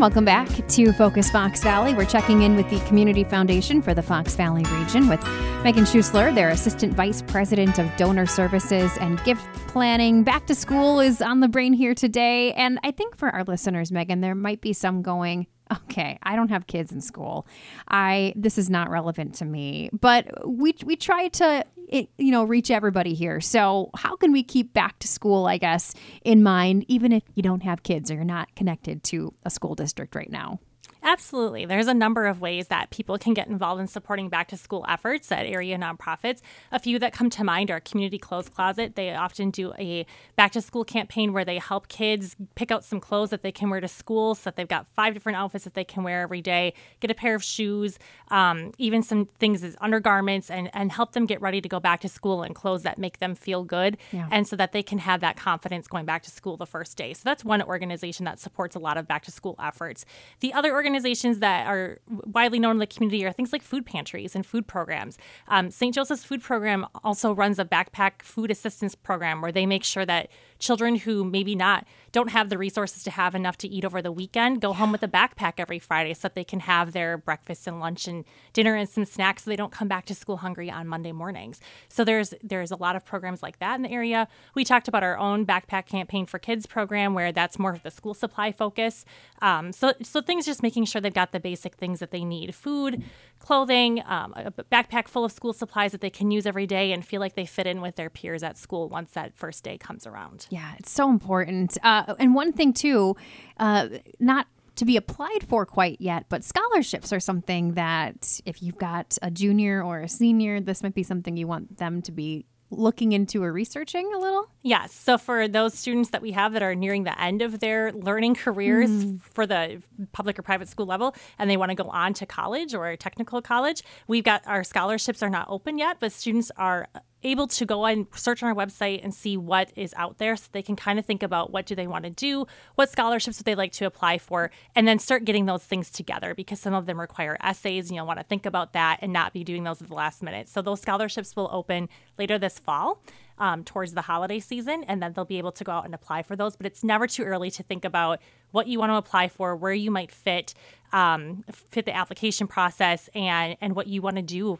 Welcome back to Focus Fox Valley. We're checking in with the Community Foundation for the Fox Valley region with Megan Schusler, their Assistant Vice President of Donor Services and Gift Planning. Back to school is on the brain here today. And I think for our listeners, Megan, there might be some going, okay, I don't have kids in school. I this is not relevant to me. But we we try to it, you know reach everybody here. So how can we keep back to school, I guess, in mind, even if you don't have kids or you're not connected to a school district right now? Absolutely. There's a number of ways that people can get involved in supporting back to school efforts at area nonprofits. A few that come to mind are Community Clothes Closet. They often do a back to school campaign where they help kids pick out some clothes that they can wear to school so that they've got five different outfits that they can wear every day, get a pair of shoes, um, even some things as undergarments, and, and help them get ready to go back to school in clothes that make them feel good. Yeah. And so that they can have that confidence going back to school the first day. So that's one organization that supports a lot of back to school efforts. The other organizations that are widely known in the community are things like food pantries and food programs. Um, St. Joseph's Food Program also runs a backpack food assistance program where they make sure that children who maybe not don't have the resources to have enough to eat over the weekend go home with a backpack every Friday so that they can have their breakfast and lunch and dinner and some snacks so they don't come back to school hungry on Monday mornings. So there's there's a lot of programs like that in the area. We talked about our own backpack campaign for kids program where that's more of the school supply focus. Um, so so things just making sure they've got the basic things that they need: food, clothing, um, a backpack full of school supplies that they can use every day and feel like they fit in with their peers at school once that first day comes around. Yeah, it's so important. Uh, and one thing too, uh, not to be applied for quite yet, but scholarships are something that if you've got a junior or a senior, this might be something you want them to be looking into or researching a little. Yes. So for those students that we have that are nearing the end of their learning careers Mm. for the public or private school level and they want to go on to college or technical college, we've got our scholarships are not open yet, but students are able to go and search on our website and see what is out there so they can kind of think about what do they want to do, what scholarships would they like to apply for, and then start getting those things together because some of them require essays and you'll want to think about that and not be doing those at the last minute. So those scholarships will open later this fall um, towards the holiday season, and then they'll be able to go out and apply for those. But it's never too early to think about what you want to apply for, where you might fit, um, fit the application process, and and what you want to do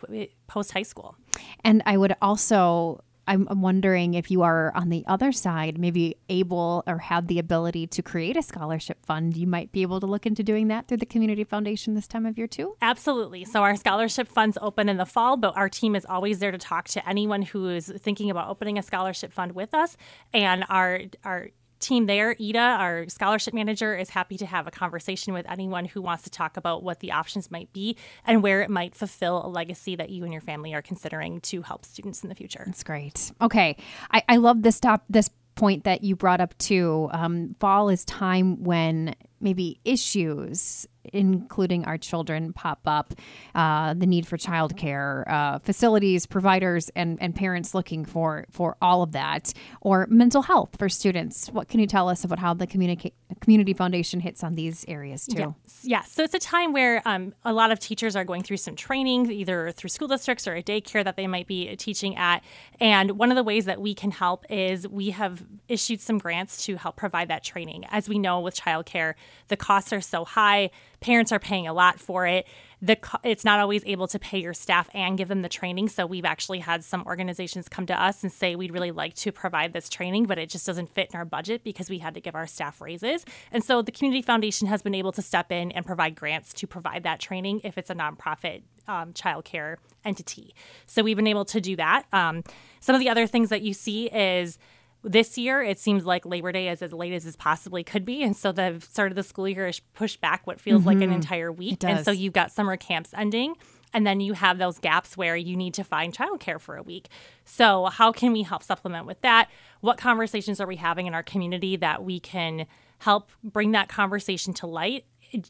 post high school. And I would also, I'm wondering if you are on the other side, maybe able or have the ability to create a scholarship fund. You might be able to look into doing that through the Community Foundation this time of year too. Absolutely. So our scholarship funds open in the fall, but our team is always there to talk to anyone who is thinking about opening a scholarship fund with us. And our our team there, Ida, our scholarship manager, is happy to have a conversation with anyone who wants to talk about what the options might be and where it might fulfill a legacy that you and your family are considering to help students in the future. That's great. Okay, I, I love this top this point that you brought up too. Um, fall is time when maybe issues including our children pop up uh, the need for childcare uh, facilities providers and, and parents looking for for all of that or mental health for students what can you tell us about how the communica- community foundation hits on these areas too Yes. yes. So it's a time where um, a lot of teachers are going through some training, either through school districts or a daycare that they might be teaching at. And one of the ways that we can help is we have issued some grants to help provide that training. As we know with childcare, the costs are so high, parents are paying a lot for it. The co- it's not always able to pay your staff and give them the training. So we've actually had some organizations come to us and say we'd really like to provide this training, but it just doesn't fit in our budget because we had to give our staff raises. And so the Community Foundation has been able to step in and provide grants to provide that training if it's a nonprofit um, childcare entity. So we've been able to do that. Um, some of the other things that you see is this year it seems like labor day is as late as it possibly could be. And so the start of the school year is pushed back what feels like an mm-hmm. entire week. And so you've got summer camps ending And then you have those gaps where you need to find childcare for a week. So, how can we help supplement with that? What conversations are we having in our community that we can help bring that conversation to light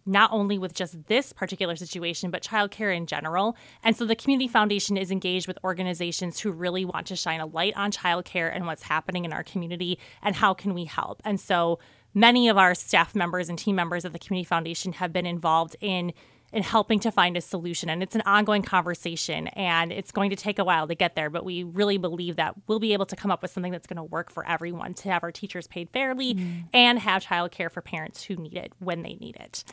not only with just this particular situation, but childcare in general. And so the Community Foundation is engaged with organizations who really want to shine a light on childcare and what's happening in our community and how can we help. And so many of our staff members and team members of the Community Foundation have been involved in in helping to find a solution. And it's an ongoing conversation and it's going to take a while to get there, but we really believe that we'll be able to come up with something that's going to work for everyone to have our teachers paid fairly mm. and have childcare for parents who need it when they need it.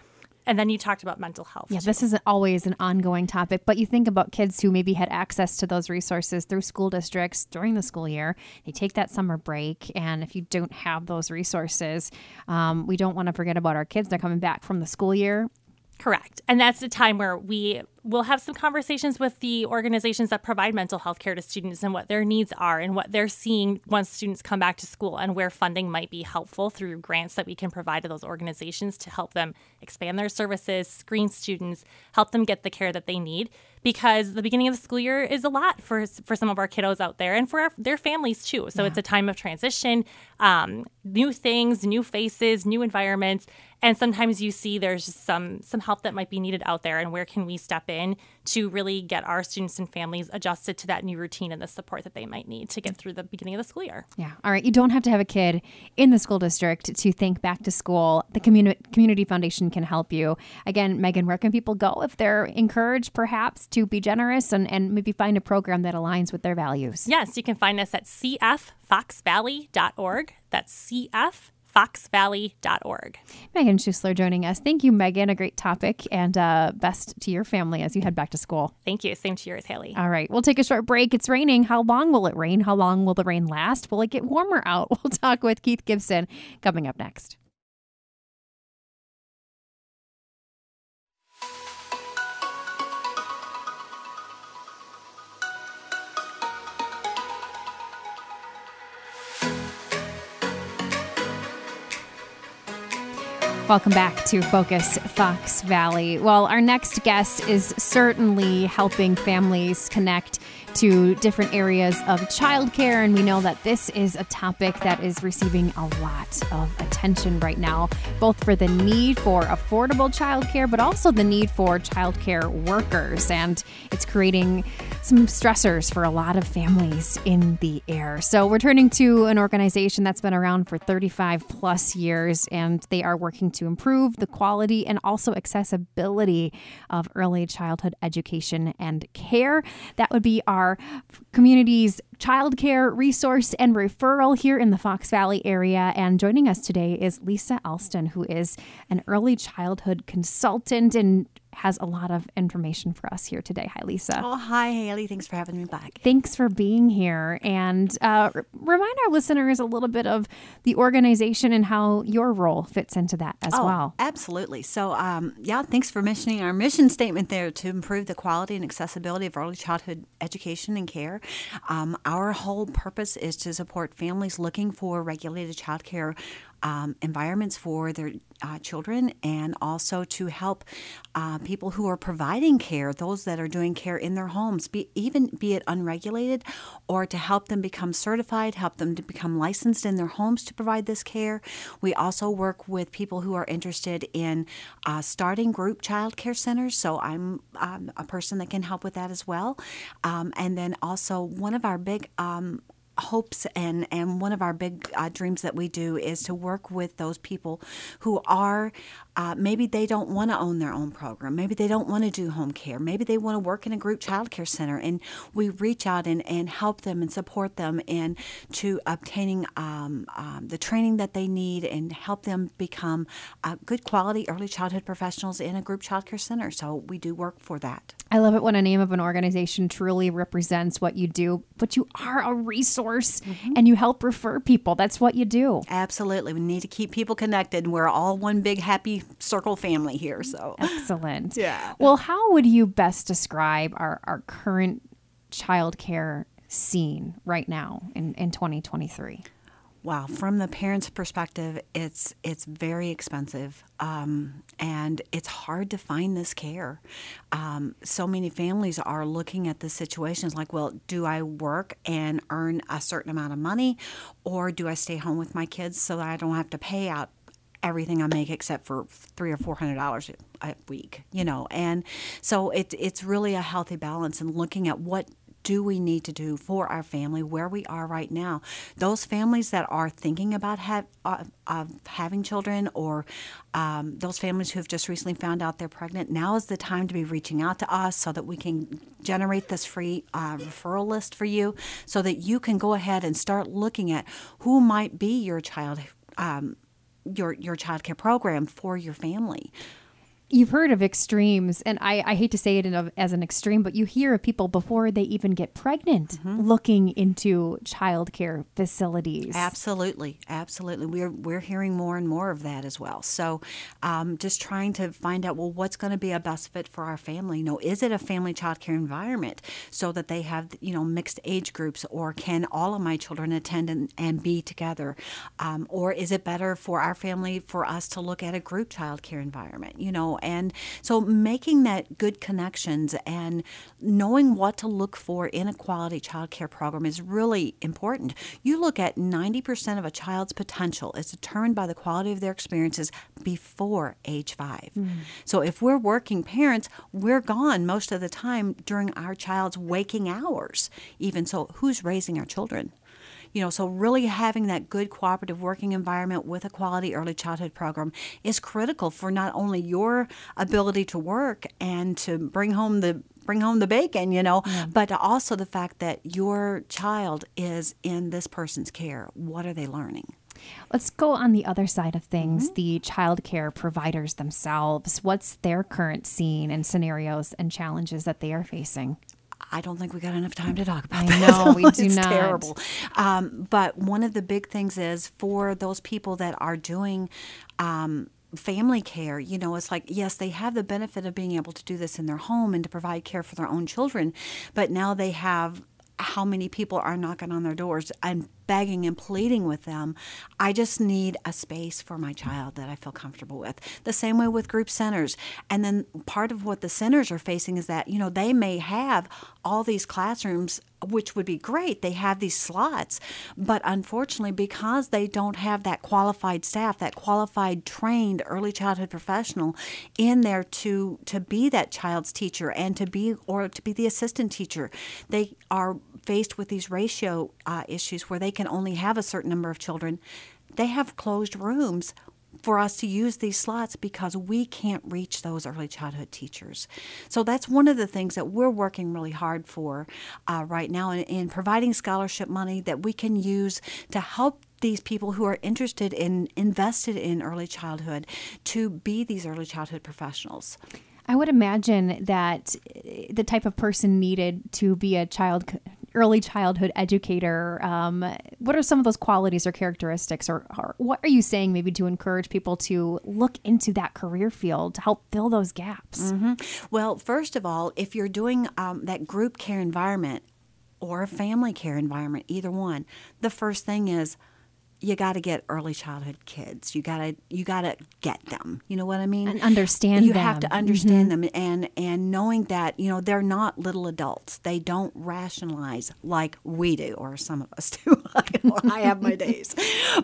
And then you talked about mental health. Yeah, too. this is always an ongoing topic, but you think about kids who maybe had access to those resources through school districts during the school year. They take that summer break, and if you don't have those resources, um, we don't want to forget about our kids. They're coming back from the school year Correct. And that's the time where we will have some conversations with the organizations that provide mental health care to students and what their needs are and what they're seeing once students come back to school and where funding might be helpful through grants that we can provide to those organizations to help them expand their services, screen students, help them get the care that they need because the beginning of the school year is a lot for for some of our kiddos out there and for our, their families too. So yeah. it's a time of transition, um, new things, new faces, new environments, and sometimes you see there's some some help that might be needed out there and where can we step in to really get our students and families adjusted to that new routine and the support that they might need to get through the beginning of the school year. Yeah. All right. You don't have to have a kid in the school district to think back to school. The community community foundation can help you. Again megan where can people go if they're encouraged perhaps to be generous and, and maybe find a program that aligns with their values? Yes you can find us at cffoxvalley.org that's cf foxvalley.org. Megan Schusler joining us. Thank you, Megan. A great topic and uh, best to your family as you head back to school. Thank you. Same to yours, Haley. All right. We'll take a short break. It's raining. How long will it rain? How long will the rain last? Will it get warmer out? We'll talk with Keith Gibson coming up next. Welcome back to Focus Fox Valley. Well, our next guest is certainly helping families connect to different areas of childcare. And we know that this is a topic that is receiving a lot of attention right now, both for the need for affordable childcare, but also the need for childcare workers. And it's creating some stressors for a lot of families in the air. So we're turning to an organization that's been around for 35 plus years, and they are working to improve the quality and also accessibility of early childhood education and care. That would be our our community's childcare resource and referral here in the Fox Valley area. And joining us today is Lisa Alston, who is an early childhood consultant and has a lot of information for us here today. Hi, Lisa. Oh, hi, Haley. Thanks for having me back. Thanks for being here. And uh, remind our listeners a little bit of the organization and how your role fits into that as oh, well. Absolutely. So, um, yeah, thanks for mentioning our mission statement there to improve the quality and accessibility of early childhood education and care. Um, our whole purpose is to support families looking for regulated childcare um, environments for their uh, children and also to help uh, people who are providing care, those that are doing care in their homes, be, even be it unregulated, or to help them become certified, help them to become licensed in their homes to provide this care. We also work with people who are interested in uh, starting group child care centers. So I'm um, a person that can help with that as well. Um, and then also, one of our big um, hopes and and one of our big uh, dreams that we do is to work with those people who are uh, maybe they don't want to own their own program maybe they don't want to do home care maybe they want to work in a group child care center and we reach out and, and help them and support them in to obtaining um, um, the training that they need and help them become uh, good quality early childhood professionals in a group child care center so we do work for that I love it when a name of an organization truly represents what you do but you are a resource resource mm-hmm. and you help refer people. That's what you do. Absolutely. We need to keep people connected. We're all one big happy circle family here. So excellent. yeah. Well, how would you best describe our, our current childcare scene right now in, in 2023? Wow, from the parents' perspective, it's it's very expensive, um, and it's hard to find this care. Um, so many families are looking at the situations like, well, do I work and earn a certain amount of money, or do I stay home with my kids so that I don't have to pay out everything I make except for three or four hundred dollars a week, you know. And so it, it's really a healthy balance and looking at what do we need to do for our family where we are right now? Those families that are thinking about have, uh, having children or um, those families who have just recently found out they're pregnant, now is the time to be reaching out to us so that we can generate this free uh, referral list for you so that you can go ahead and start looking at who might be your child. Um, your your child care program for your family you've heard of extremes, and I, I hate to say it a, as an extreme, but you hear of people before they even get pregnant mm-hmm. looking into childcare facilities. Absolutely, absolutely. We're we're hearing more and more of that as well. So, um, just trying to find out well, what's going to be a best fit for our family. You know, is it a family childcare environment so that they have you know mixed age groups, or can all of my children attend and, and be together, um, or is it better for our family for us to look at a group childcare environment? You know and so making that good connections and knowing what to look for in a quality child care program is really important. You look at 90% of a child's potential is determined by the quality of their experiences before age 5. Mm. So if we're working parents, we're gone most of the time during our child's waking hours. Even so, who's raising our children? You know, so really having that good cooperative working environment with a quality early childhood program is critical for not only your ability to work and to bring home the bring home the bacon, you know, yeah. but also the fact that your child is in this person's care. What are they learning? Let's go on the other side of things, mm-hmm. the child care providers themselves. What's their current scene and scenarios and challenges that they are facing? I don't think we got enough time to talk about I that. No, we do not. it's not. Terrible. Um, but one of the big things is for those people that are doing. Um, family care, you know, it's like, yes, they have the benefit of being able to do this in their home and to provide care for their own children, but now they have how many people are knocking on their doors and begging and pleading with them. I just need a space for my child that I feel comfortable with. The same way with group centers. And then part of what the centers are facing is that, you know, they may have all these classrooms which would be great. They have these slots, but unfortunately, because they don't have that qualified staff, that qualified, trained early childhood professional in there to to be that child's teacher and to be or to be the assistant teacher, they are faced with these ratio uh, issues where they can only have a certain number of children, they have closed rooms for us to use these slots because we can't reach those early childhood teachers. So that's one of the things that we're working really hard for uh, right now in, in providing scholarship money that we can use to help these people who are interested in invested in early childhood to be these early childhood professionals. I would imagine that the type of person needed to be a child early childhood educator, um, what are some of those qualities or characteristics, or, or, what are you saying maybe to encourage people to look into that career field to help fill those gaps? Mm-hmm. Well, first of all, if you're doing um, that group care environment or a family care environment, either one, the first thing is you got to get early childhood kids. You got to you got to get them. You know what I mean? And understand them. you them. have to understand mm-hmm. them and and knowing that, you know, they're not little adults. They don't rationalize like we do or some of us do. I have my days.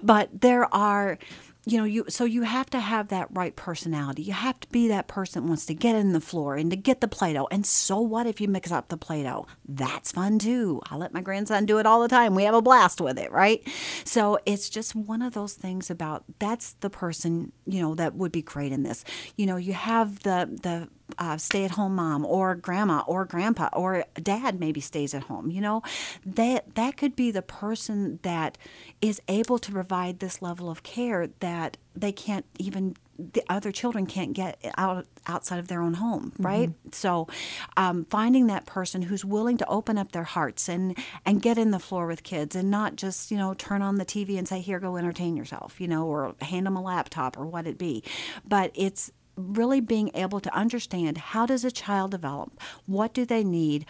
But there are you know you so you have to have that right personality. You have to be that person wants to get in the floor and to get the play-doh. And so what if you mix up the play-doh? That's fun too. I let my grandson do it all the time. We have a blast with it right? So it's just one of those things about that's the person you know that would be great in this. You know you have the the uh, stay at home mom or grandma or grandpa or dad maybe stays at home you know that that could be the person that is able to provide this level of care that they can't even the other children can't get out outside of their own home, mm-hmm. right? Mm-hmm. So, um, finding that person who's willing to open up their hearts and and get in the floor with kids, and not just you know turn on the TV and say, "Here, go entertain yourself," you know, or hand them a laptop or what it be, but it's really being able to understand how does a child develop what do they need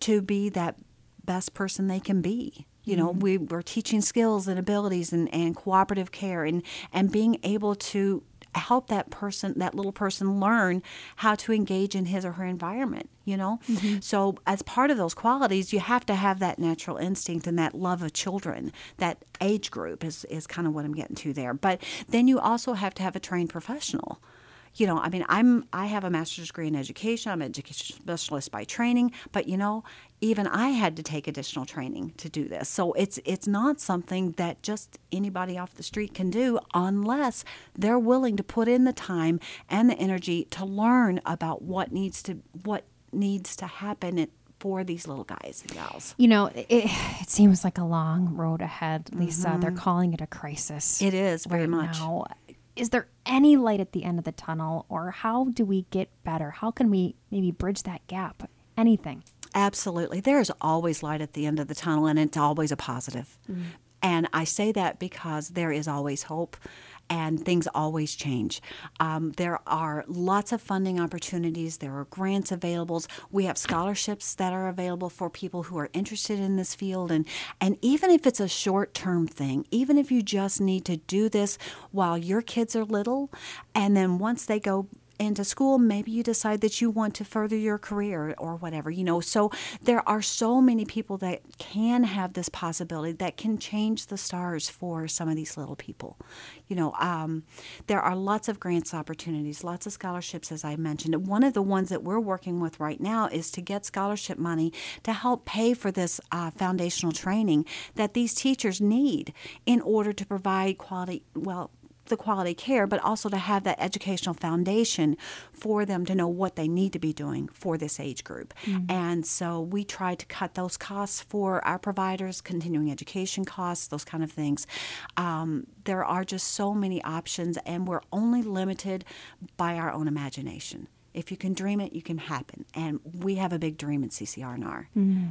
to be that best person they can be You know, mm-hmm. we were teaching skills and abilities and, and cooperative care and, and being able to help that person, that little person, learn how to engage in his or her environment. You know, mm-hmm. so as part of those qualities, you have to have that natural instinct and that love of children. That age group is is kind of what I'm getting to there. But then you also have to have a trained professional you know, I mean, I'm I have a master's degree in education. I'm an education specialist by training, but you know, even I had to take additional training to do this. So it's it's not something that just anybody off the street can do unless they're willing to put in the time and the energy to learn about what needs to what needs to happen for these little guys and gals. You know, it, it seems like a long road ahead, Lisa. They're mm-hmm. calling it a crisis. It is very right much. now. Is there any light at the end of the tunnel, or how do we get better? How can we maybe bridge that gap? Anything? Absolutely. There is always light at the end of the tunnel, and it's always a positive. Mm. And I say that because there is always hope and things always change. Um, there are lots of funding opportunities, there are grants available. We have scholarships that are available for people who are interested in this field. And, and even if it's a short term thing, even if you just need to do this while your kids are little, and then once they go into school, maybe you decide that you want to further your career or whatever, you know. So there are so many people that can have this possibility that can change the stars for some of these little people. You know, um, there are lots of grants opportunities, lots of scholarships, as I mentioned. One of the ones that we're working with right now is to get scholarship money to help pay for this uh, foundational training that these teachers need in order to provide quality, well, the quality care, but also to have that educational foundation for them to know what they need to be doing for this age group. And so we try to cut those costs for our providers, continuing education costs, those kind of things. Um, there are just so many options, and we're only limited by our own imagination. If you can dream it, you can happen. And we have a big dream at CCR&R.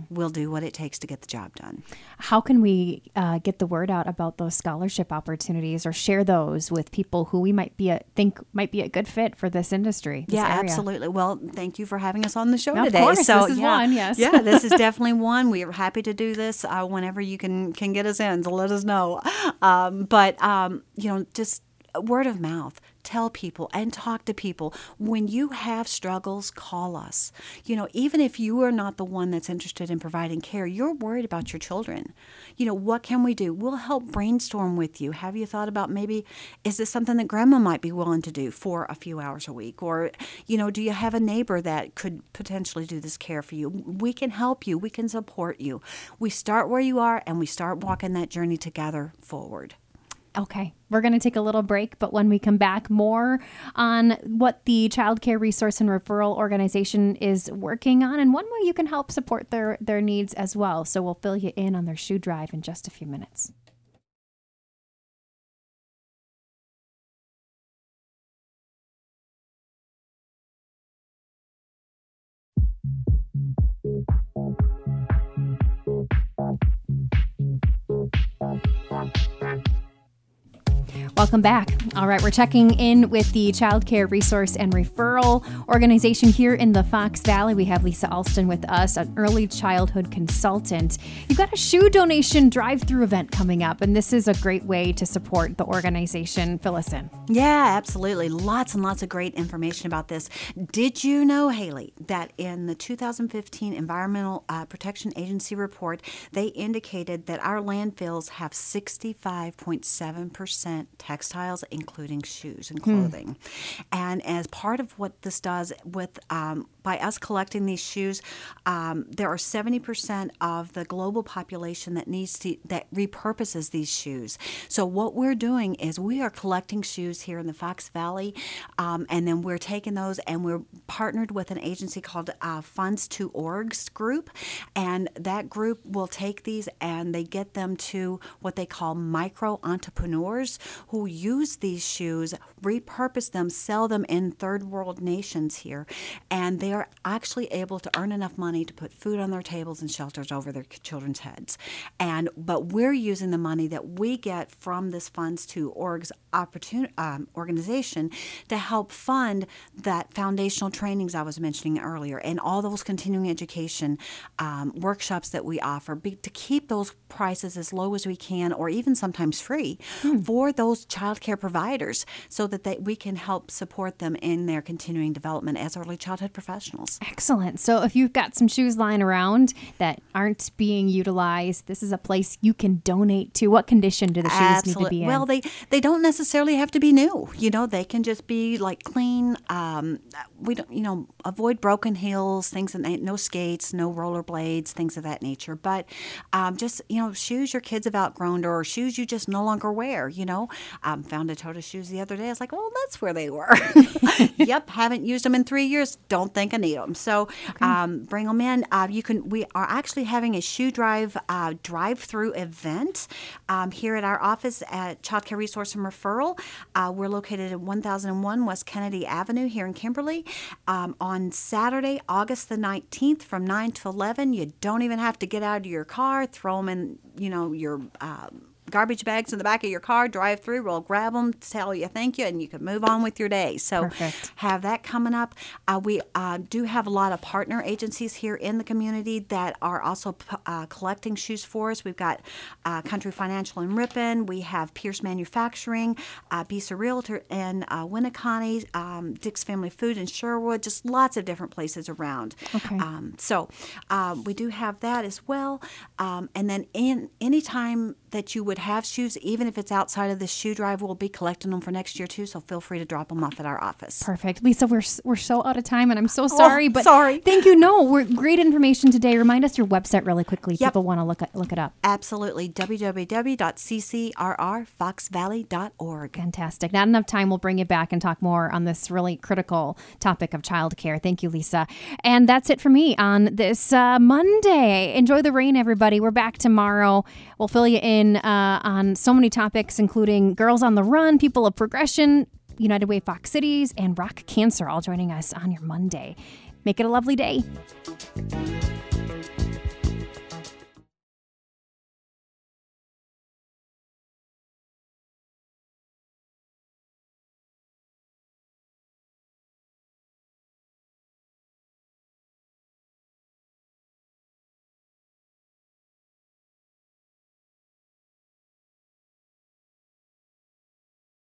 We'll do what it takes to get the job done. How can we uh, get the word out about those scholarship opportunities or share those with people who we might be a, think might be a good fit for this industry? this yeah, area? absolutely. Well, thank you for having us on the show Of today. course, so this is yeah, one, yes. yeah, this is definitely one. We are happy to do this uh, whenever you can can get us in. So let us know. Um, but um, you know, just word of mouth. Tell people and talk to people. When you have struggles, call us. You know, even if you are not the one that's interested in providing care, you're worried about your children. You know, what can we do? We'll help brainstorm with you. Have you thought about maybe is this something that grandma might be willing to do for a few hours a week? Or, you know, do you have a neighbor that could potentially do this care for you? We can help you, we can support you. We start where you are and we start walking that journey together forward. Okay, we're going to take a little break, but when we come back, more on what the Child Care Resource and Referral Organization is working on and one way you can help support their, their needs as well. So we'll fill you in on their shoe drive in just a few minutes. Welcome back. All right, we're checking in with the Child Care Resource and Referral Organization here in the Fox Valley. We have Lisa Alston with us, an early childhood consultant. You've got a shoe donation drive through event coming up, and this is a great way to support the organization. Fill us in. Yeah, absolutely. Lots and lots of great information about this. Did you know, Haley, that in the 2015 Environmental uh, Protection Agency report, they indicated that our landfills have 65.7% textiles, including shoes and clothing. And as part of what this does with um, by us collecting these shoes, um, there are 70% of the global population that needs to that repurposes these shoes. So what we're doing is we are collecting shoes here in the Fox Valley, um, and then we're taking those and we're partnered with an agency called uh, Funds2Orgs Group, and that group will take these and they get them to what they call micro entrepreneurs, who use these shoes, repurpose them, sell them in third world nations here, and they are actually able to earn enough money to put food on their tables and shelters over their children's heads. And but we're using the money that we get from this Funds2Orgs opportunity um, organization to help fund that foundational trainings I was mentioning earlier and all those continuing education um, workshops that we offer be, to keep those prices as low as we can or even sometimes free hmm. for those child care providers so that they, we can help support them in their continuing development as early childhood professionals. Excellent. So if you've got some shoes lying around that aren't being utilized, this is a place you can donate to. What condition do the shoes Absolutely. need to be in? Well, they, they don't necessarily have to be new. You know, they can just be like clean. Um, we don't, you know, avoid broken heels, things that no skates, no rollerblades, things of that nature. But um, just you know, shoes your kids have outgrown or shoes you just no longer wear. You know, um, found a tote of shoes the other day. I was like, well, that's where they were. yep, haven't used them in three years. Don't think I need them. So okay. um, bring them in. Uh, you can. We are actually having a shoe drive uh, drive-through event um, here at our office at Child Care Resource and Referral. Uh, we're located at 1001 West Kennedy Avenue here in Kimberly. Um, on Saturday, August the 19th, from 9 to 11, you don't even have to get out of your car. Throw them in, you know, your um, garbage bags in the back of your car, drive through, we'll grab them, tell you thank you, and you can move on with your day. So Perfect. have that coming up. Uh, we uh, do have a lot of partner agencies here in the community that are also uh, collecting shoes for us. We've got uh, Country Financial in Ripon, we have Pierce Manufacturing, uh, Bisa Realtor in uh, Winneconne, um, Dick's Family Food in Sherwood, just lots of different places around. Okay. Um, so um, we do have that as well. Um, and then in anytime that you would have shoes, even if it's outside of the shoe drive, we'll be collecting them for next year too. So feel free to drop them off at our office. Perfect, Lisa. We're we're so out of time, and I'm so sorry, oh, but sorry. Thank you. No, we're great information today. Remind us your website really quickly. Yep. People want to look at, look it up. Absolutely. www.ccrrfoxvalley.org. Fantastic. Not enough time. We'll bring you back and talk more on this really critical topic of childcare. Thank you, Lisa. And that's it for me on this uh, Monday. Enjoy the rain, everybody. We're back tomorrow. We'll fill you in uh, Uh, on so many topics, including Girls on the Run, People of Progression, United Way Fox Cities, and Rock Cancer, all joining us on your Monday. Make it a lovely day.